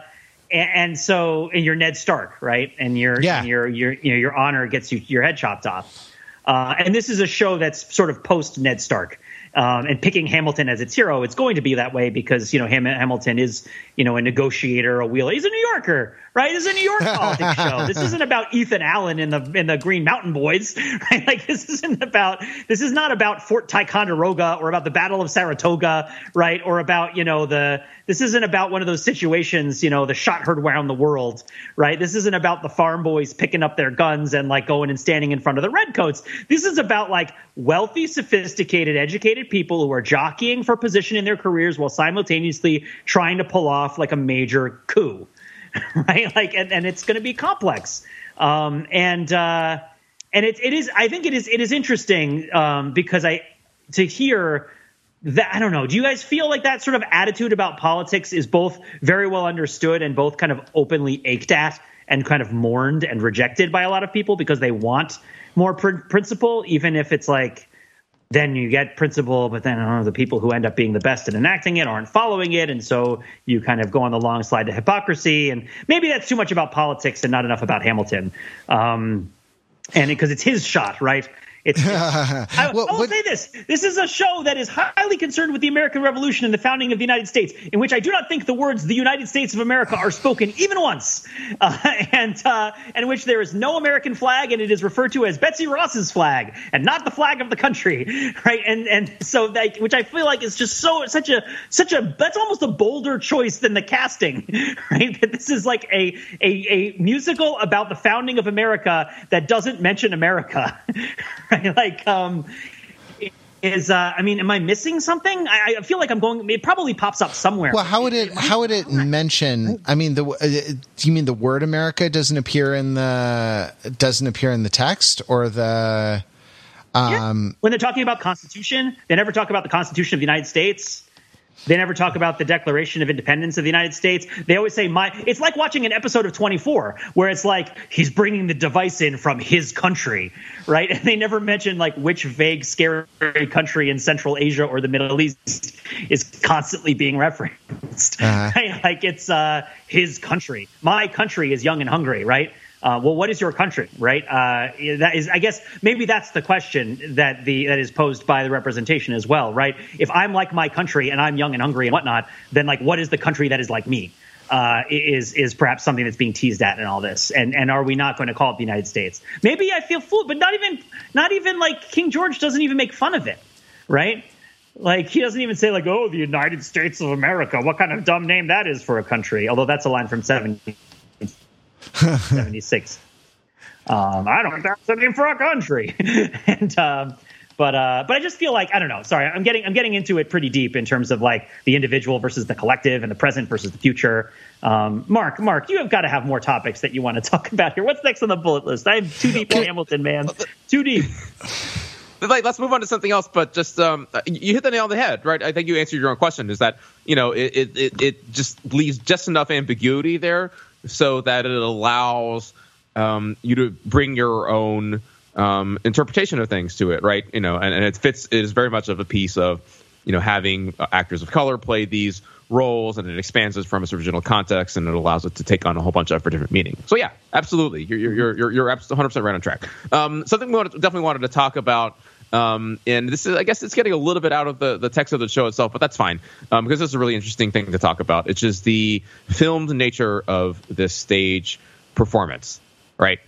and so and you're Ned Stark, right? And your yeah. and your your you know, your honor gets you your head chopped off. Uh, and this is a show that's sort of post Ned Stark um, and picking Hamilton as its hero, it's going to be that way because you know Ham- Hamilton is you know a negotiator, a wheeler. He's a New Yorker, right? This is a New York [LAUGHS] politics show. This isn't about Ethan Allen in the in the Green Mountain Boys, [LAUGHS] right? Like this isn't about this is not about Fort Ticonderoga or about the Battle of Saratoga, right? Or about you know the this isn't about one of those situations, you know, the shot heard around the world, right? This isn't about the farm boys picking up their guns and like going and standing in front of the redcoats. This is about like wealthy, sophisticated, educated people who are jockeying for position in their careers while simultaneously trying to pull off like a major coup, [LAUGHS] right? Like, and, and it's going to be complex. Um, and, uh, and it, it is, I think it is, it is interesting, um, because I, to hear that I don't know. Do you guys feel like that sort of attitude about politics is both very well understood and both kind of openly ached at and kind of mourned and rejected by a lot of people because they want more pr- principle, even if it's like then you get principle, but then know, the people who end up being the best at enacting it aren't following it, and so you kind of go on the long slide to hypocrisy. And maybe that's too much about politics and not enough about Hamilton. Um, and because it's his shot, right? It's, [LAUGHS] I, well, I will what, say this: this is a show that is highly concerned with the American Revolution and the founding of the United States, in which I do not think the words "the United States of America" are spoken even once, [LAUGHS] uh, and uh, and in which there is no American flag, and it is referred to as Betsy Ross's flag and not the flag of the country, [LAUGHS] right? And and so that, which I feel like is just so such a such a that's almost a bolder choice than the casting, right? That this is like a a, a musical about the founding of America that doesn't mention America. [LAUGHS] right? Like, um, is uh, I mean, am I missing something? I, I, feel like I'm going. It probably pops up somewhere. Well, how would it? How would it mention? I mean, the uh, do you mean the word America doesn't appear in the doesn't appear in the text or the? Um, yeah. When they're talking about Constitution, they never talk about the Constitution of the United States. They never talk about the Declaration of Independence of the United States. They always say my. It's like watching an episode of 24 where it's like he's bringing the device in from his country, right? And they never mention like which vague, scary country in Central Asia or the Middle East is constantly being referenced. Uh-huh. Right? [LAUGHS] Like it's uh, his country. My country is young and hungry, right? Uh, well, what is your country, right? Uh, that is, I guess, maybe that's the question that the that is posed by the representation as well, right? If I'm like my country and I'm young and hungry and whatnot, then like, what is the country that is like me? Uh, is is perhaps something that's being teased at in all this, and and are we not going to call it the United States? Maybe I feel fooled, but not even not even like King George doesn't even make fun of it, right? Like he doesn't even say like, "Oh, the United States of America." What kind of dumb name that is for a country? Although that's a line from seven [LAUGHS] 76. Um, I don't think that's the name for our country. [LAUGHS] and um, but uh, but I just feel like I don't know. Sorry, I'm getting I'm getting into it pretty deep in terms of like the individual versus the collective and the present versus the future. Um, Mark, Mark, you have got to have more topics that you want to [LAUGHS] talk about here. What's next on the bullet list? I'm too deep in Hamilton, man. Too deep. like let's move on to something else but just um, you hit the nail on the head right i think you answered your own question is that you know it, it, it just leaves just enough ambiguity there so that it allows um, you to bring your own um, interpretation of things to it, right? You know, and, and it fits. It is very much of a piece of you know having actors of color play these roles, and it expands it from its original context, and it allows it to take on a whole bunch of different meanings. So yeah, absolutely, you're you're you're you're 100 percent right on track. Um, something we wanted, definitely wanted to talk about. Um, and this is, I guess, it's getting a little bit out of the, the text of the show itself, but that's fine um, because it's a really interesting thing to talk about. It's just the filmed nature of this stage performance, right?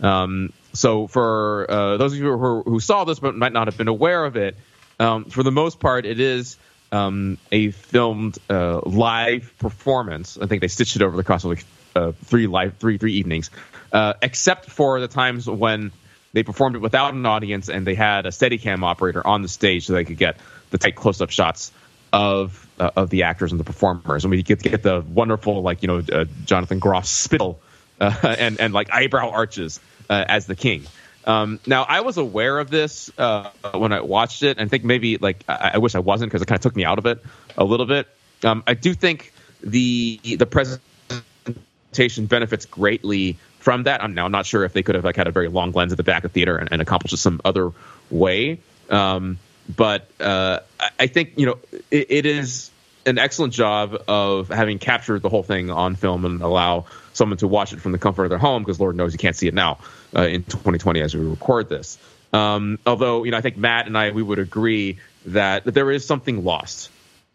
Um, so, for uh, those of you who, who, saw this but might not have been aware of it, um, for the most part, it is um, a filmed uh, live performance. I think they stitched it over the course of like uh, three live three three evenings, uh, except for the times when they performed it without an audience, and they had a Steadicam operator on the stage so they could get the tight close-up shots of uh, of the actors and the performers. I mean, you get get the wonderful, like you know, uh, Jonathan Groff spittle uh, [LAUGHS] and and like eyebrow arches uh, as the king. Um, now, I was aware of this uh, when I watched it, and I think maybe like I, I wish I wasn't because it kind of took me out of it a little bit. Um, I do think the the presentation benefits greatly from that. I'm now not sure if they could have like had a very long lens at the back of theater and, and accomplished it some other way. Um, but uh, I think you know it, it is an excellent job of having captured the whole thing on film and allow someone to watch it from the comfort of their home because Lord knows you can't see it now uh, in 2020 as we record this. Um, although you know, I think Matt and I we would agree that, that there is something lost,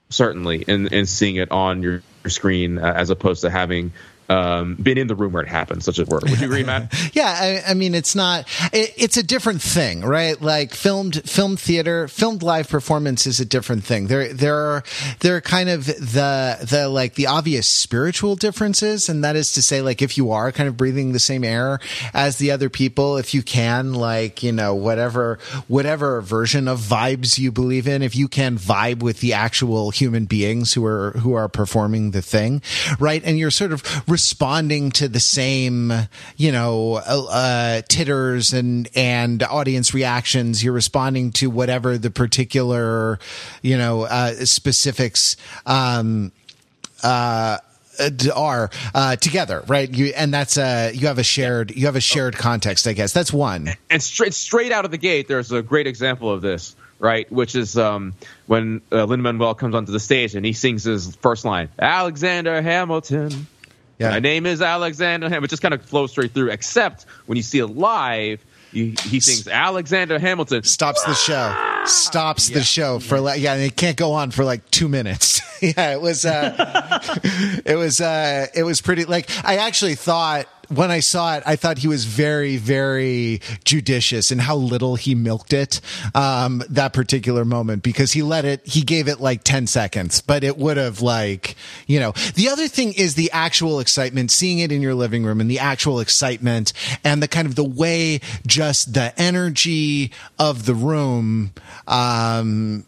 certainly, in, in seeing it on your screen uh, as opposed to having um, been in the room where it happened, such as were. Would you agree, Matt? [LAUGHS] yeah, I, I, mean, it's not. It, it's a different thing, right? Like filmed film theater, filmed live performance is a different thing. There, there are there are kind of the the like the obvious spiritual differences, and that is to say, like if you are kind of breathing the same air as the other people, if you can, like you know, whatever whatever version of vibes you believe in, if you can vibe with the actual human beings who are who are performing the thing, right? And you're sort of responding to the same, you know, uh, titters and and audience reactions. You're responding to whatever the particular, you know, uh, specifics. Um, uh, are uh, together, right? You and that's uh you have a shared you have a shared context, I guess. That's one. And straight straight out of the gate, there's a great example of this, right? Which is um, when uh, Lin Manuel comes onto the stage and he sings his first line, Alexander Hamilton. Yeah. My name is Alexander Hamilton. It just kind of flows straight through, except when you see it live, you, he sings Alexander Hamilton. Stops the show. Stops yeah. the show for like, yeah, and it can't go on for like two minutes. [LAUGHS] yeah, it was, uh, [LAUGHS] it was, uh, it was pretty, like, I actually thought, when I saw it, I thought he was very, very judicious in how little he milked it, um, that particular moment because he let it, he gave it like 10 seconds, but it would have like, you know, the other thing is the actual excitement, seeing it in your living room and the actual excitement and the kind of the way just the energy of the room, um,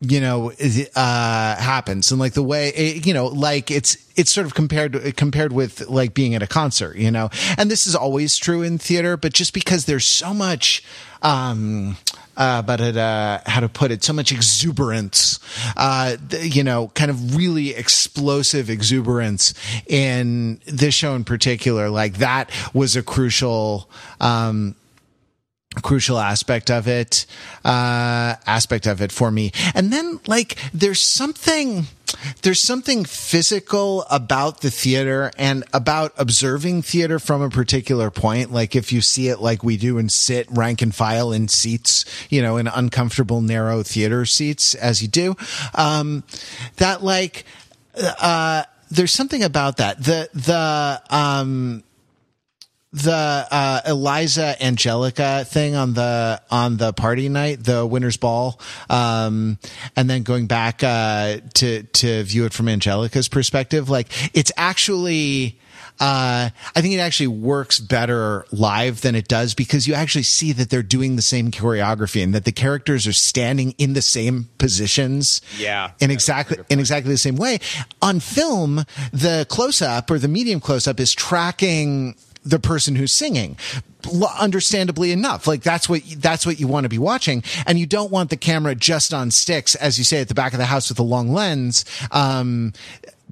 you know uh happens and like the way it, you know like it's it's sort of compared compared with like being at a concert you know and this is always true in theater but just because there's so much um uh, but it, uh, how to put it, so much exuberance, uh, you know, kind of really explosive exuberance in this show in particular. Like that was a crucial, um, crucial aspect of it uh aspect of it for me. And then like there's something there's something physical about the theater and about observing theater from a particular point. Like if you see it like we do and sit rank and file in seats you know in uncomfortable narrow theater seats as you do um that like uh there's something about that. The the um the uh, Eliza Angelica thing on the on the party night, the winners ball, um, and then going back uh, to to view it from Angelica's perspective, like it's actually. Uh, I think it actually works better live than it does because you actually see that they're doing the same choreography and that the characters are standing in the same positions. Yeah. In exactly, in exactly the same way. On film, the close up or the medium close up is tracking the person who's singing understandably enough. Like that's what that's what you want to be watching. And you don't want the camera just on sticks as you say at the back of the house with a long lens. Um,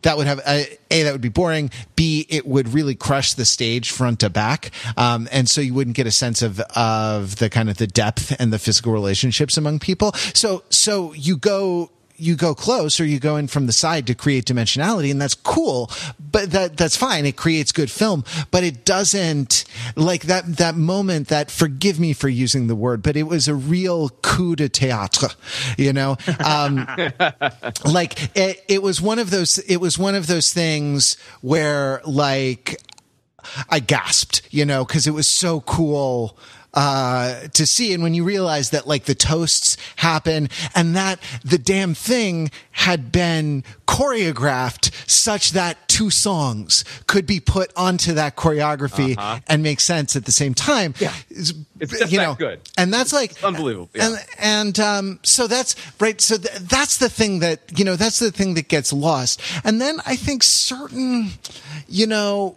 that would have a, a, that would be boring. B it would really crush the stage front to back. Um, and so you wouldn't get a sense of of the kind of the depth and the physical relationships among people. So so you go you go close or you go in from the side to create dimensionality and that's cool but that that's fine. It creates good film but it doesn't like that that moment that forgive me for using the word but it was a real coup de théâtre you know? Um, [LAUGHS] like it, it was one of those it was one of those things where like I gasped, you know, because it was so cool uh, to see. And when you realize that like the toasts happen and that the damn thing had been choreographed such that two songs could be put onto that choreography uh-huh. and make sense at the same time. Yeah. It's, it's you know, good. And that's like it's unbelievable. Yeah. And, and, um, so that's right. So th- that's the thing that, you know, that's the thing that gets lost. And then I think certain, you know,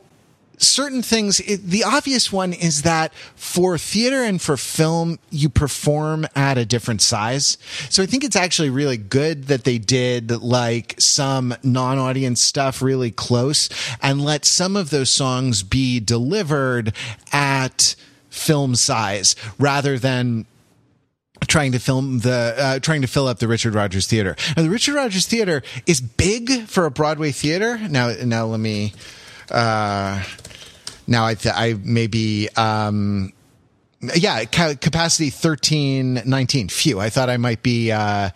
certain things, it, the obvious one is that for theater and for film, you perform at a different size. So I think it's actually really good that they did like some non-audience stuff really close and let some of those songs be delivered at film size rather than trying to film the uh, trying to fill up the Richard Rodgers Theater. Now the Richard Rodgers Theater is big for a Broadway theater. Now now let me uh, now I th- I maybe um, yeah, ca- capacity thirteen nineteen. Phew, I thought I might be, uh,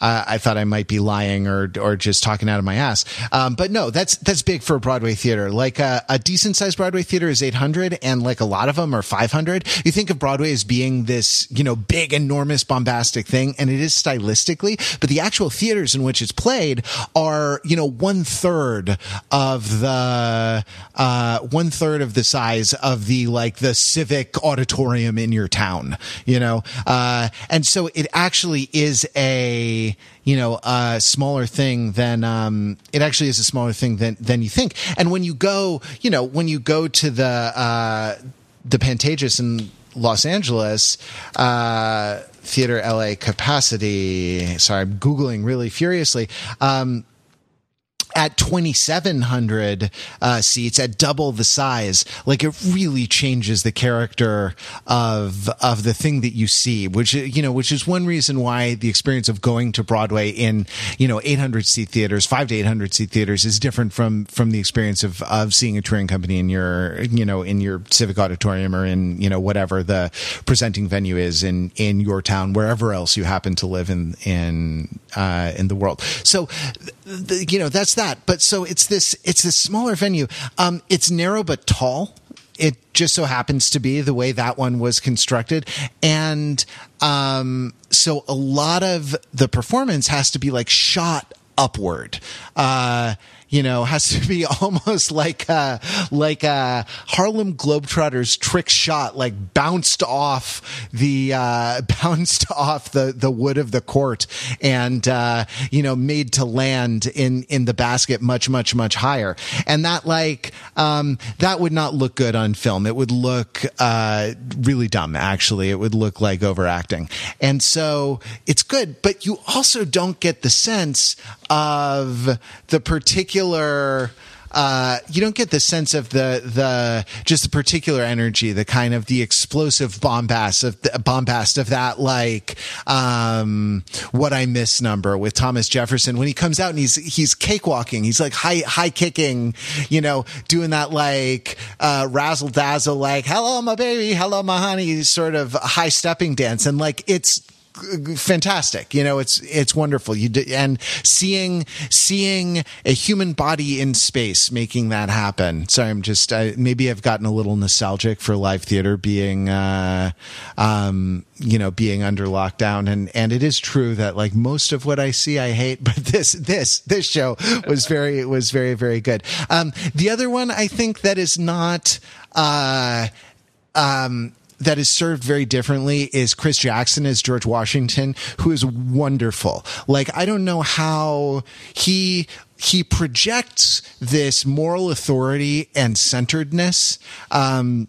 uh, I thought I might be lying or or just talking out of my ass. Um, but no, that's that's big for a Broadway theater. Like uh, a decent sized Broadway theater is eight hundred, and like a lot of them are five hundred. You think of Broadway as being this, you know, big, enormous, bombastic thing, and it is stylistically, but the actual theaters in which it's played are, you know, one third of the, uh, one third of the size of the like the civic auditorium in your town, you know? Uh, and so it actually is a, you know, a smaller thing than, um, it actually is a smaller thing than, than you think. And when you go, you know, when you go to the, uh, the Pantages in Los Angeles, uh, theater LA capacity. Sorry, I'm Googling really furiously. Um, at 2700 uh, seats at double the size like it really changes the character of of the thing that you see which you know which is one reason why the experience of going to broadway in you know 800 seat theaters 5 to 800 seat theaters is different from from the experience of of seeing a touring company in your you know in your civic auditorium or in you know whatever the presenting venue is in in your town wherever else you happen to live in in uh, in the world. So the, you know that's that but so it's this it's this smaller venue. Um it's narrow but tall. It just so happens to be the way that one was constructed. And um so a lot of the performance has to be like shot upward. Uh you know, has to be [LAUGHS] almost like a, like a Harlem Globetrotters trick shot, like bounced off the, uh, [LAUGHS] bounced off the, the wood of the court and, uh, you know, made to land in, in the basket much, much, much higher. And that like, um, that would not look good on film. It would look, uh, really dumb, actually. It would look like overacting. And so it's good, but you also don't get the sense of the particular uh, you don't get the sense of the the just the particular energy, the kind of the explosive bombast of the bombast of that like um, what I miss number with Thomas Jefferson. When he comes out and he's he's cakewalking, he's like high high kicking, you know, doing that like uh, razzle dazzle, like hello my baby, hello my honey, sort of high stepping dance, and like it's fantastic. You know, it's it's wonderful. You d- and seeing seeing a human body in space making that happen. Sorry, I'm just I, maybe I've gotten a little nostalgic for live theater being uh, um, you know being under lockdown and and it is true that like most of what I see I hate, [LAUGHS] but this this this show was very was very very good. Um, the other one I think that is not. Uh, um, that is served very differently is Chris Jackson as George Washington, who is wonderful. Like, I don't know how he, he projects this moral authority and centeredness. Um,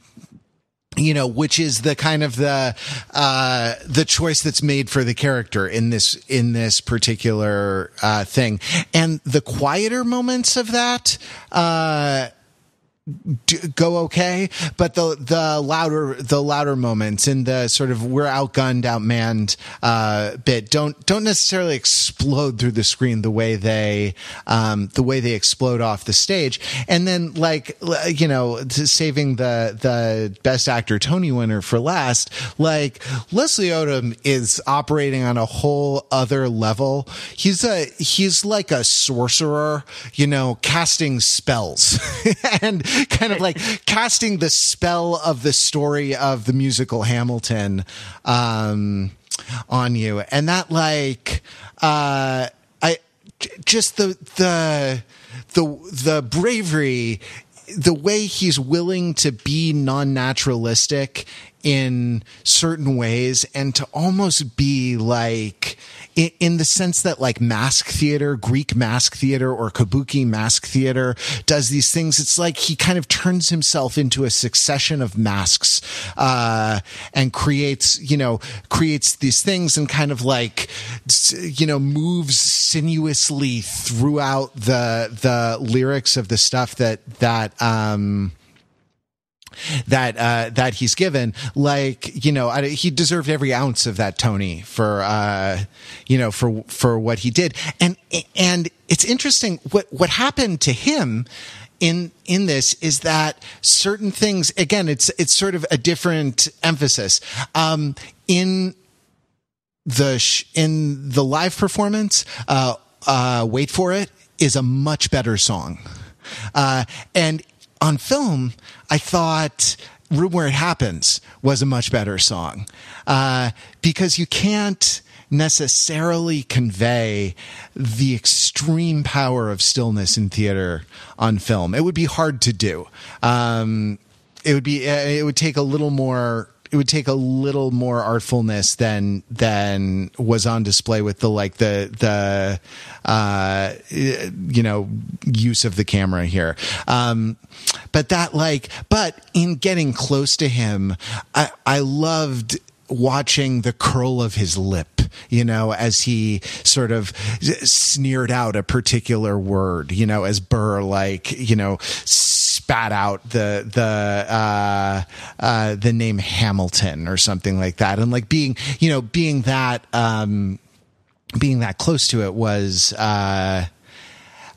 you know, which is the kind of the uh, the choice that's made for the character in this in this particular uh, thing, and the quieter moments of that. Uh, go okay but the the louder the louder moments in the sort of we're outgunned outmanned uh bit don't don't necessarily explode through the screen the way they um the way they explode off the stage. And then like you know saving the the best actor tony winner for last like leslie odom is operating on a whole other level. He's a he's like a sorcerer you know casting spells. [LAUGHS] And [LAUGHS] kind of like casting the spell of the story of the musical Hamilton um, on you, and that like uh, I just the the the the bravery the way he's willing to be non-naturalistic in certain ways and to almost be like in, the sense that like mask theater, Greek mask theater or kabuki mask theater does these things. It's like he kind of turns himself into a succession of masks, uh, and creates, you know, creates these things and kind of like, you know, moves sinuously throughout the, the lyrics of the stuff that, that, um, that uh, that he's given. Like you know, I, he deserved every ounce of that Tony for uh, you know for for what he did. And and it's interesting what what happened to him in in this is that certain things again it's it's sort of a different emphasis um in the sh- in the live performance uh uh wait for it is a much better song uh and on film i thought room where it happens was a much better song uh because you can't necessarily convey the extreme power of stillness in theater on film. It would be hard to do. Um, it would be, uh, it would take a little more it would take a little more artfulness than than was on display with the like the the uh you know use of the camera here. Um but that like but in getting close to him i i loved watching the curl of his lip, you know, as he sort of sneered out a particular word, you know, as Burr like, you know, spat out the the uh, uh, the name Hamilton or something like that, and like being, you know, being that um, being that close to it was. Uh,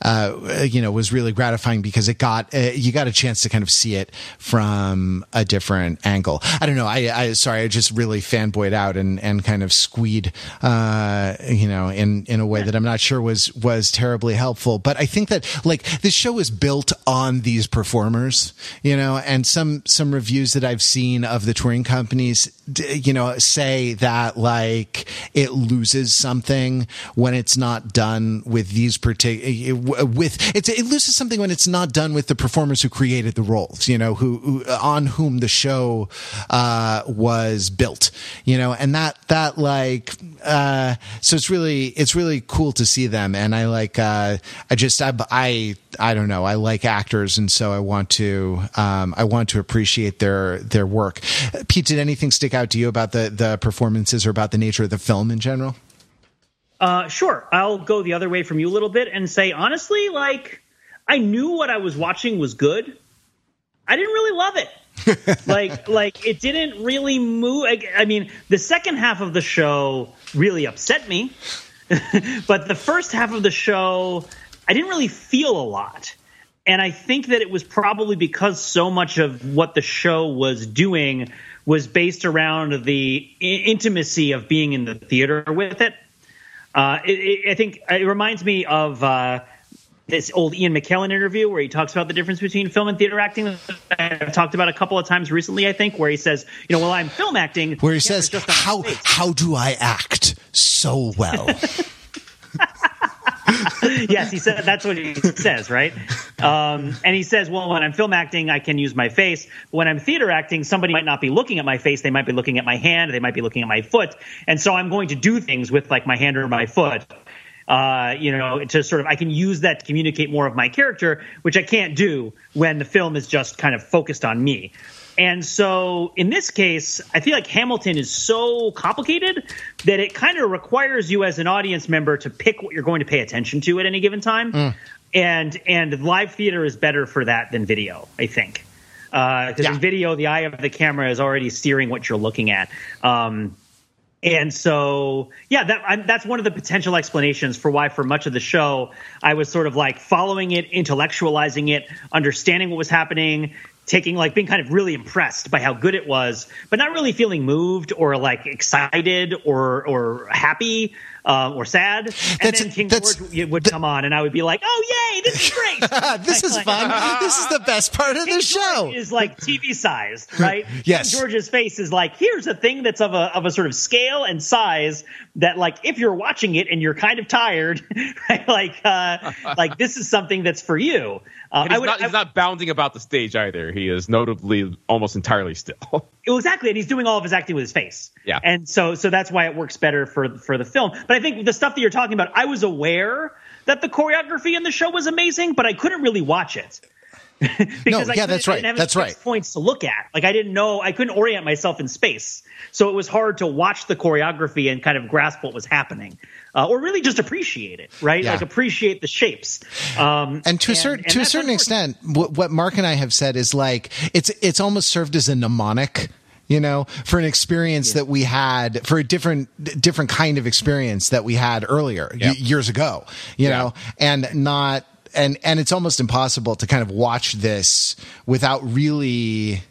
uh, you know, was really gratifying because it got uh, you got a chance to kind of see it from a different angle. I don't know. I, I sorry, I just really fanboyed out and and kind of squeed, uh, you know, in in a way that I'm not sure was was terribly helpful. But I think that like this show is built on these performers, you know, and some some reviews that I've seen of the touring companies, you know, say that like it loses something when it's not done with these particular with it's it loses something when it's not done with the performers who created the roles you know who, who on whom the show uh, was built you know and that that like uh, so it's really it's really cool to see them. And i like uh, i just I, I i don't know. I like actors and so i want to um, i want to appreciate their their work. Pete did anything stick out to you about the the performances or about the nature of the film in general uh, sure. I'll go the other way from you a little bit and say, honestly, like, I knew what I was watching was good. I didn't really love it. [LAUGHS] like, like it didn't really move. I, I mean, the second half of the show really upset me, [LAUGHS] but the first half of the show, I didn't really feel a lot. And I think that it was probably because so much of what the show was doing was based around the I- intimacy of being in the theater with it uh, it, it, I think it reminds me of uh, this old Ian McKellen interview where he talks about the difference between film and theater acting. I've talked about a couple of times recently, I think, where he says, you know, well, I'm film acting. Where he says, how, how do I act so well? [LAUGHS] [LAUGHS] yes, he said that's what he says, right? Um, and he says, well, when I'm film acting, I can use my face. But when I'm theater acting, somebody might not be looking at my face; they might be looking at my hand, they might be looking at my foot, and so I'm going to do things with like my hand or my foot. Uh, you know, to sort of I can use that to communicate more of my character, which I can't do when the film is just kind of focused on me. And so in this case, I feel like Hamilton is so complicated that it kind of requires you as an audience member to pick what you're going to pay attention to at any given time. Mm. And and live theater is better for that than video, I think. Because uh, yeah. in video, the eye of the camera is already steering what you're looking at. Um, and so, yeah, that, I, that's one of the potential explanations for why, for much of the show, I was sort of like following it, intellectualizing it, understanding what was happening, taking like being kind of really impressed by how good it was, but not really feeling moved or like excited or or happy uh, or sad. And that's, then King George would come on, and I would be like, "Oh yay, this is great! [LAUGHS] this is fun. this is the best part of King the show." George is like TV sized, [LAUGHS] right? yes. King George's face is like, here's a thing that's of a of a sort of scale and size that, like, if you're watching it and you're kind of tired, [LAUGHS] right? Like, uh, like this is something that's for you. Uh, he's, would, not, he's not bounding about the stage either. He is notably almost entirely still. exactly, and he's doing all of his acting with his face. Yeah, and so so that's why it works better for for the film. But I think the stuff that you're talking about, I was aware that the choreography in the show was amazing, but I couldn't really watch it. [LAUGHS] because no, yeah, that's right. that's right. Points to look at. Like I didn't know, I couldn't orient myself in space, so it was hard to watch the choreography and kind of grasp what was happening, uh, or really just appreciate it, right? Yeah. Like appreciate the shapes. Um, and to a certain to a certain extent, what, what Mark and I have said is like it's it's almost served as a mnemonic you know, for an experience yeah. that we had for a different, different kind of experience that we had earlier y- years ago, you yeah. know, and not, and and it's almost impossible to kind of watch this without really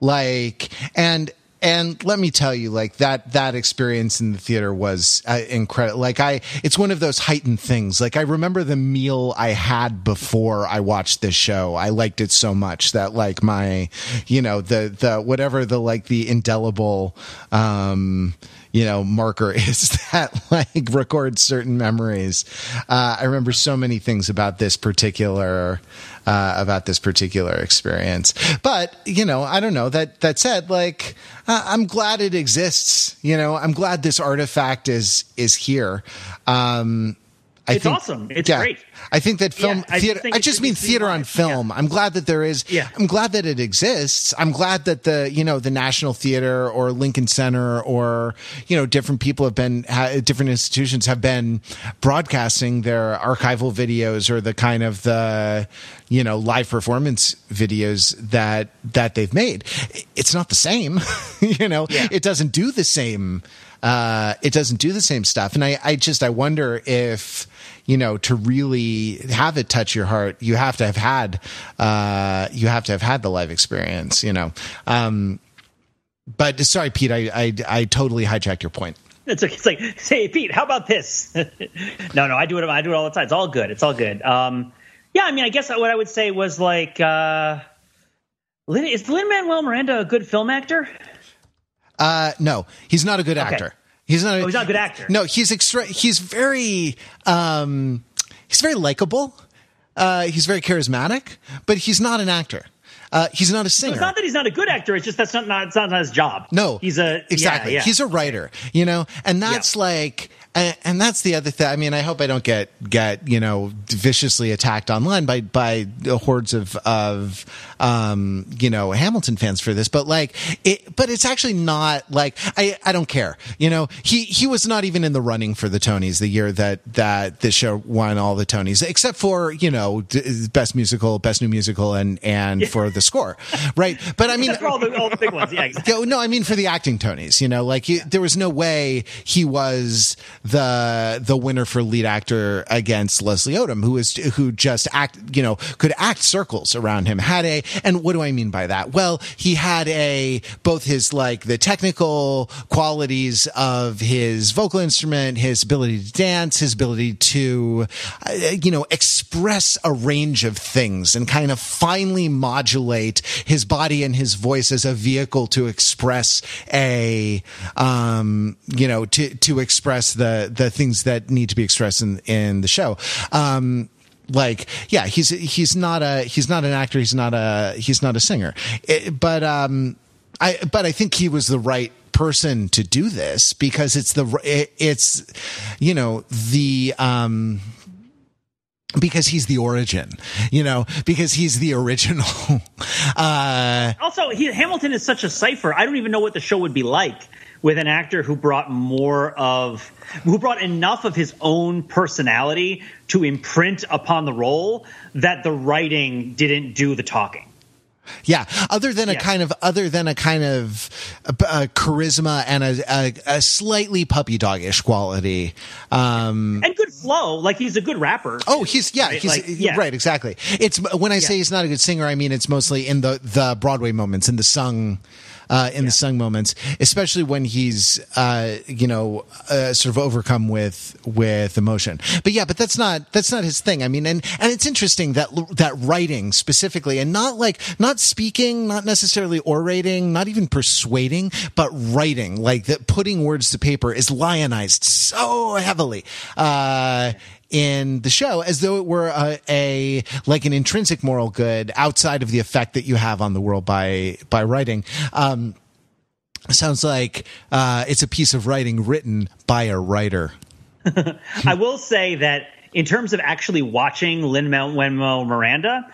like and and let me tell you like that that experience in the theater was uh, incredible like i it's one of those heightened things. Like i remember the meal i had before i watched this show. I liked it so much that like my you know the the whatever the like the indelible um you know marker [LAUGHS] is that like records certain memories. Uh, i remember so many things about this particular uh, about this particular experience. But you know i don't know that that said like uh, i'm glad it exists. You know i'm glad this artifact is is here. Um I it's think, awesome. It's yeah, great. I think that film Yeah, theater. think I just mean theater on film. Yeah. I'm glad that there is. Yeah. I'm glad that it exists. I'm glad that the you know the National Theater or Lincoln Center or you know different people have been ha, different institutions have been broadcasting their archival videos or the kind of the you know live performance videos that that they've made. It's not the same. [LAUGHS] you know, it doesn't do the same. Uh, it doesn't do the same stuff, and I, I just I wonder if you know to really have it touch your heart, you have to have had uh, you have to have had the live experience. You know, um, but sorry, Pete, I, I I totally hijacked your point. It's like, it's like, hey Pete, how about this? [LAUGHS] no, no, I do it. I do it all the time. It's all good. It's all good. Um, yeah, I mean, I guess what I would say was like, uh, Lin, is Lin Manuel Miranda a good film actor? Uh, no, he's not a good actor. He's not. A, Oh, he's not a good actor. No, he's extra. He's very. Um, he's very likable. Uh, he's very charismatic, but he's not an actor. Uh, he's not a singer. It's not that he's not a good actor. It's just that's not, not it's not his job. No, he's a exactly. Yeah, yeah. He's a writer, you know, and that's like, and, and that's the other thing. I mean, I hope I don't get get you know viciously attacked online by by hordes of of um you know Hamilton fans for this, but like it, but it's actually not like I I don't care. You know, he he was not even in the running for the Tonys the year that that this show won all the Tonys, except for you know d- best musical, best new musical, and and for the score, right? But I mean, [LAUGHS] all the all the big ones. Yeah, exactly. no, I mean for the acting Tonys, you know, like he, there was no way he was the the winner for lead actor against Leslie Odom, who was who just act, you know, could act circles around him. Had a, and what do I mean by that? Well, he had a both his like the technical qualities of his vocal instrument, his ability to dance, his ability to, uh, you know, express a range of things and kind of finely modulate his body and his voice as a vehicle to express a, um, you know, to, to express the, the things that need to be expressed in, in the show. Um, like yeah he's he's not a he's not an actor. He's not a he's not a singer. It- but um i but i think he was the right person to do this because it's the it, it's you know the um because he's the origin you know because he's the original. [LAUGHS] Uh Also, he, Hamilton is such a cipher. I don't even know what the show would be like with an actor who brought more of, who brought enough of his own personality to imprint upon the role that the writing didn't do the talking. Yeah, other than a Yeah. kind of other than a kind of uh, uh, charisma and a, a, a slightly puppy doggish quality. Um, And good flow. Like he's a good rapper. oh, he's yeah, Right, he's like, yeah. right, exactly. It's when I say he's not a good singer, I mean it's mostly in the the Broadway moments, in the sung. Uh, in the sung moments, especially when he's, uh, you know, uh, sort of overcome with with emotion. But yeah, but that's not that's not his thing. I mean, and and it's interesting that that writing specifically, and not like not speaking, not necessarily orating, not even persuading, but writing, like that, putting words to paper is lionized so heavily. Uh, in the show as though it were a, a like an intrinsic moral good outside of the effect that you have on the world by by writing um sounds like uh it's a piece of writing written by a writer [LAUGHS] I will say that in terms of actually watching Lin Manuel Miranda,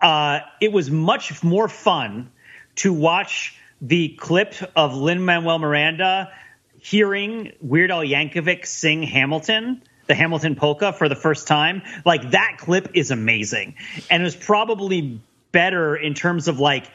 uh, it was much more fun to watch the clip of Lin Manuel Miranda hearing Weird Al Yankovic sing Hamilton. The Hamilton polka for the first time. Like that clip is amazing. And it was probably better in terms of like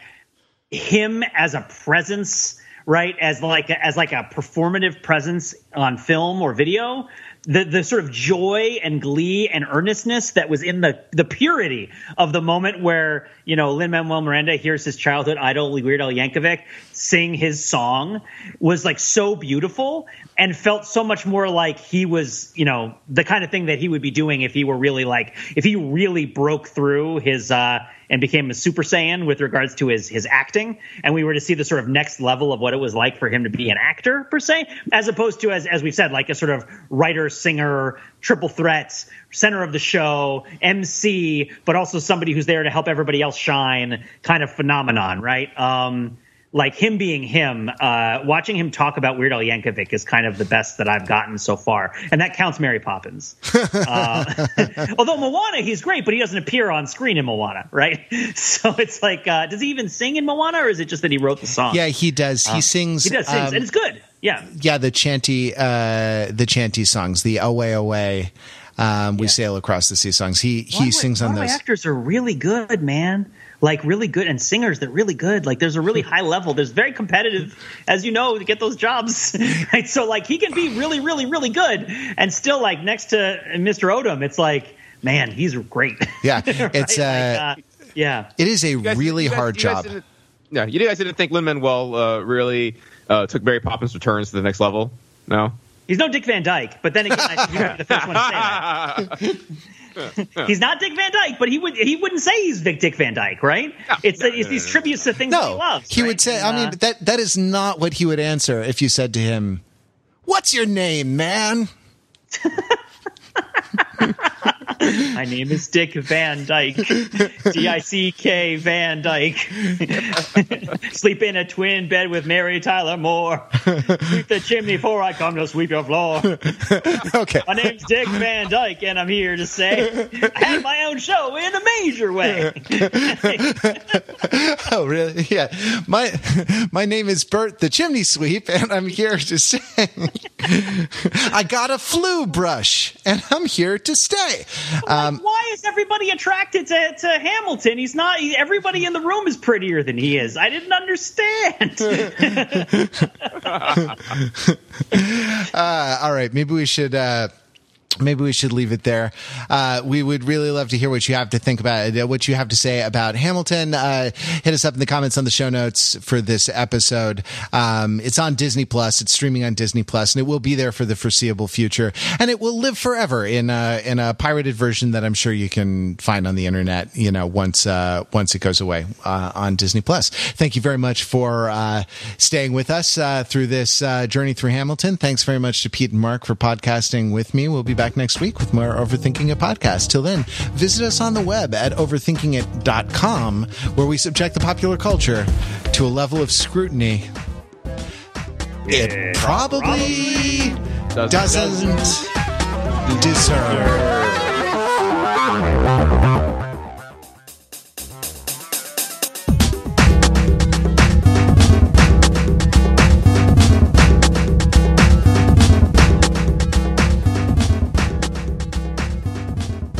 him as a presence right? As like as like a performative presence on film or video, the the sort of joy and glee and earnestness that was in the the purity of the moment where you know Lin Manuel Miranda hears his childhood idol Weird Al Yankovic sing his song was like so beautiful and felt so much more like he was you know the kind of thing that he would be doing if he were really like if he really broke through his uh and became a super saiyan with regards to his his acting and we were to see the sort of next level of what it was like for him to be an actor per se as opposed to as as we've said like a sort of writer singer triple threats center of the show mc but also somebody who's there to help everybody else shine kind of phenomenon right um like him being him, uh, watching him talk about Weird Al Yankovic is kind of the best that I've gotten so far, and that counts Mary Poppins. [LAUGHS] uh, [LAUGHS] although Moana, he's great, but he doesn't appear on screen in Moana, right? [LAUGHS] So it's like, uh, does he even sing in Moana, or is it just that he wrote the song? Yeah, he does. He Um, sings. he does sing, um, and it's good. Yeah, yeah, the chanty, uh, the chanty songs, the away away. Um, we Yeah. sail across the sea songs. He he Broadway- sings on Broadway those. actors are really good, man. Like really good, and singers they're really good. Like there's a really [LAUGHS] high level. There's very competitive, as you know, to get those jobs. [LAUGHS] right? So like he can be really, really, really good, and still like next to Mr. Odom, it's like, man, he's great. Yeah, [LAUGHS] Right? it's Like, uh, yeah. it is a guys- really guys- hard job. didn't- Yeah, you guys didn't think Lin Manuel uh, really uh, took Mary Poppins Returns to the next level? No. He's no Dick Van Dyke, but then again, I think you'd be the first one to say that. [LAUGHS] He's not Dick Van Dyke, but he would he wouldn't say he's Vic Dick Van Dyke, right? it's no, it's no, these no, no. tributes to things that he loves. he right? would say. I And, mean, uh, that that is not what he would answer if you said to him, "What's your name, man?" [LAUGHS] [LAUGHS] My name is Dick Van Dyke. D I C K Van Dyke. [LAUGHS] Sleep in a twin bed with Mary Tyler Moore. Sweep the chimney before I come to sweep your floor. [LAUGHS] Okay. My name's Dick Van Dyke, and I'm here to say I had my own show in a major way. Oh, really? Yeah. My my name is Bert the Chimney Sweep, and I'm here to say I got a flue brush, and I'm here to stay. Um, like, why is everybody attracted to, to Hamilton? He's not. He, everybody in the room is prettier than he is. I didn't understand. [LAUGHS] [LAUGHS] uh, all right, maybe we should. Uh, Maybe we should leave it there. Uh, we would really love to hear what you have to think about it, what you have to say about Hamilton. Uh, hit us up in the comments on the show notes for this episode. Um, it's on Disney Plus. It's streaming on Disney Plus, and it will be there for the foreseeable future. And it will live forever in a, in a pirated version that I'm sure you can find on the internet. You know, once uh, once it goes away uh, on Disney Plus. Thank you very much for uh, staying with us uh, through this uh, journey through Hamilton. Thanks very much to Pete and Mark for podcasting with me. We'll be back next week with more Overthinking It podcast. Till then, visit us on the web at overthinkingit.com, where we subject the popular culture to a level of scrutiny it probably doesn't deserve.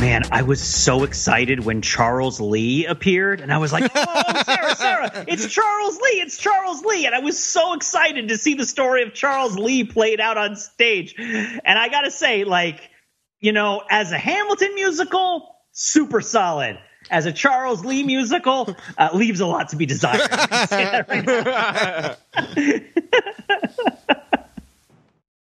Man, I was so excited when Charles Lee appeared, and I was like, "Oh, Sarah, [LAUGHS] Sarah, it's Charles Lee! It's Charles Lee!" And I was so excited to see the story of Charles Lee played out on stage. And I gotta say, like, you know, as a Hamilton musical, super solid. As a Charles Lee musical, uh, leaves a lot to be desired. [LAUGHS] [LAUGHS]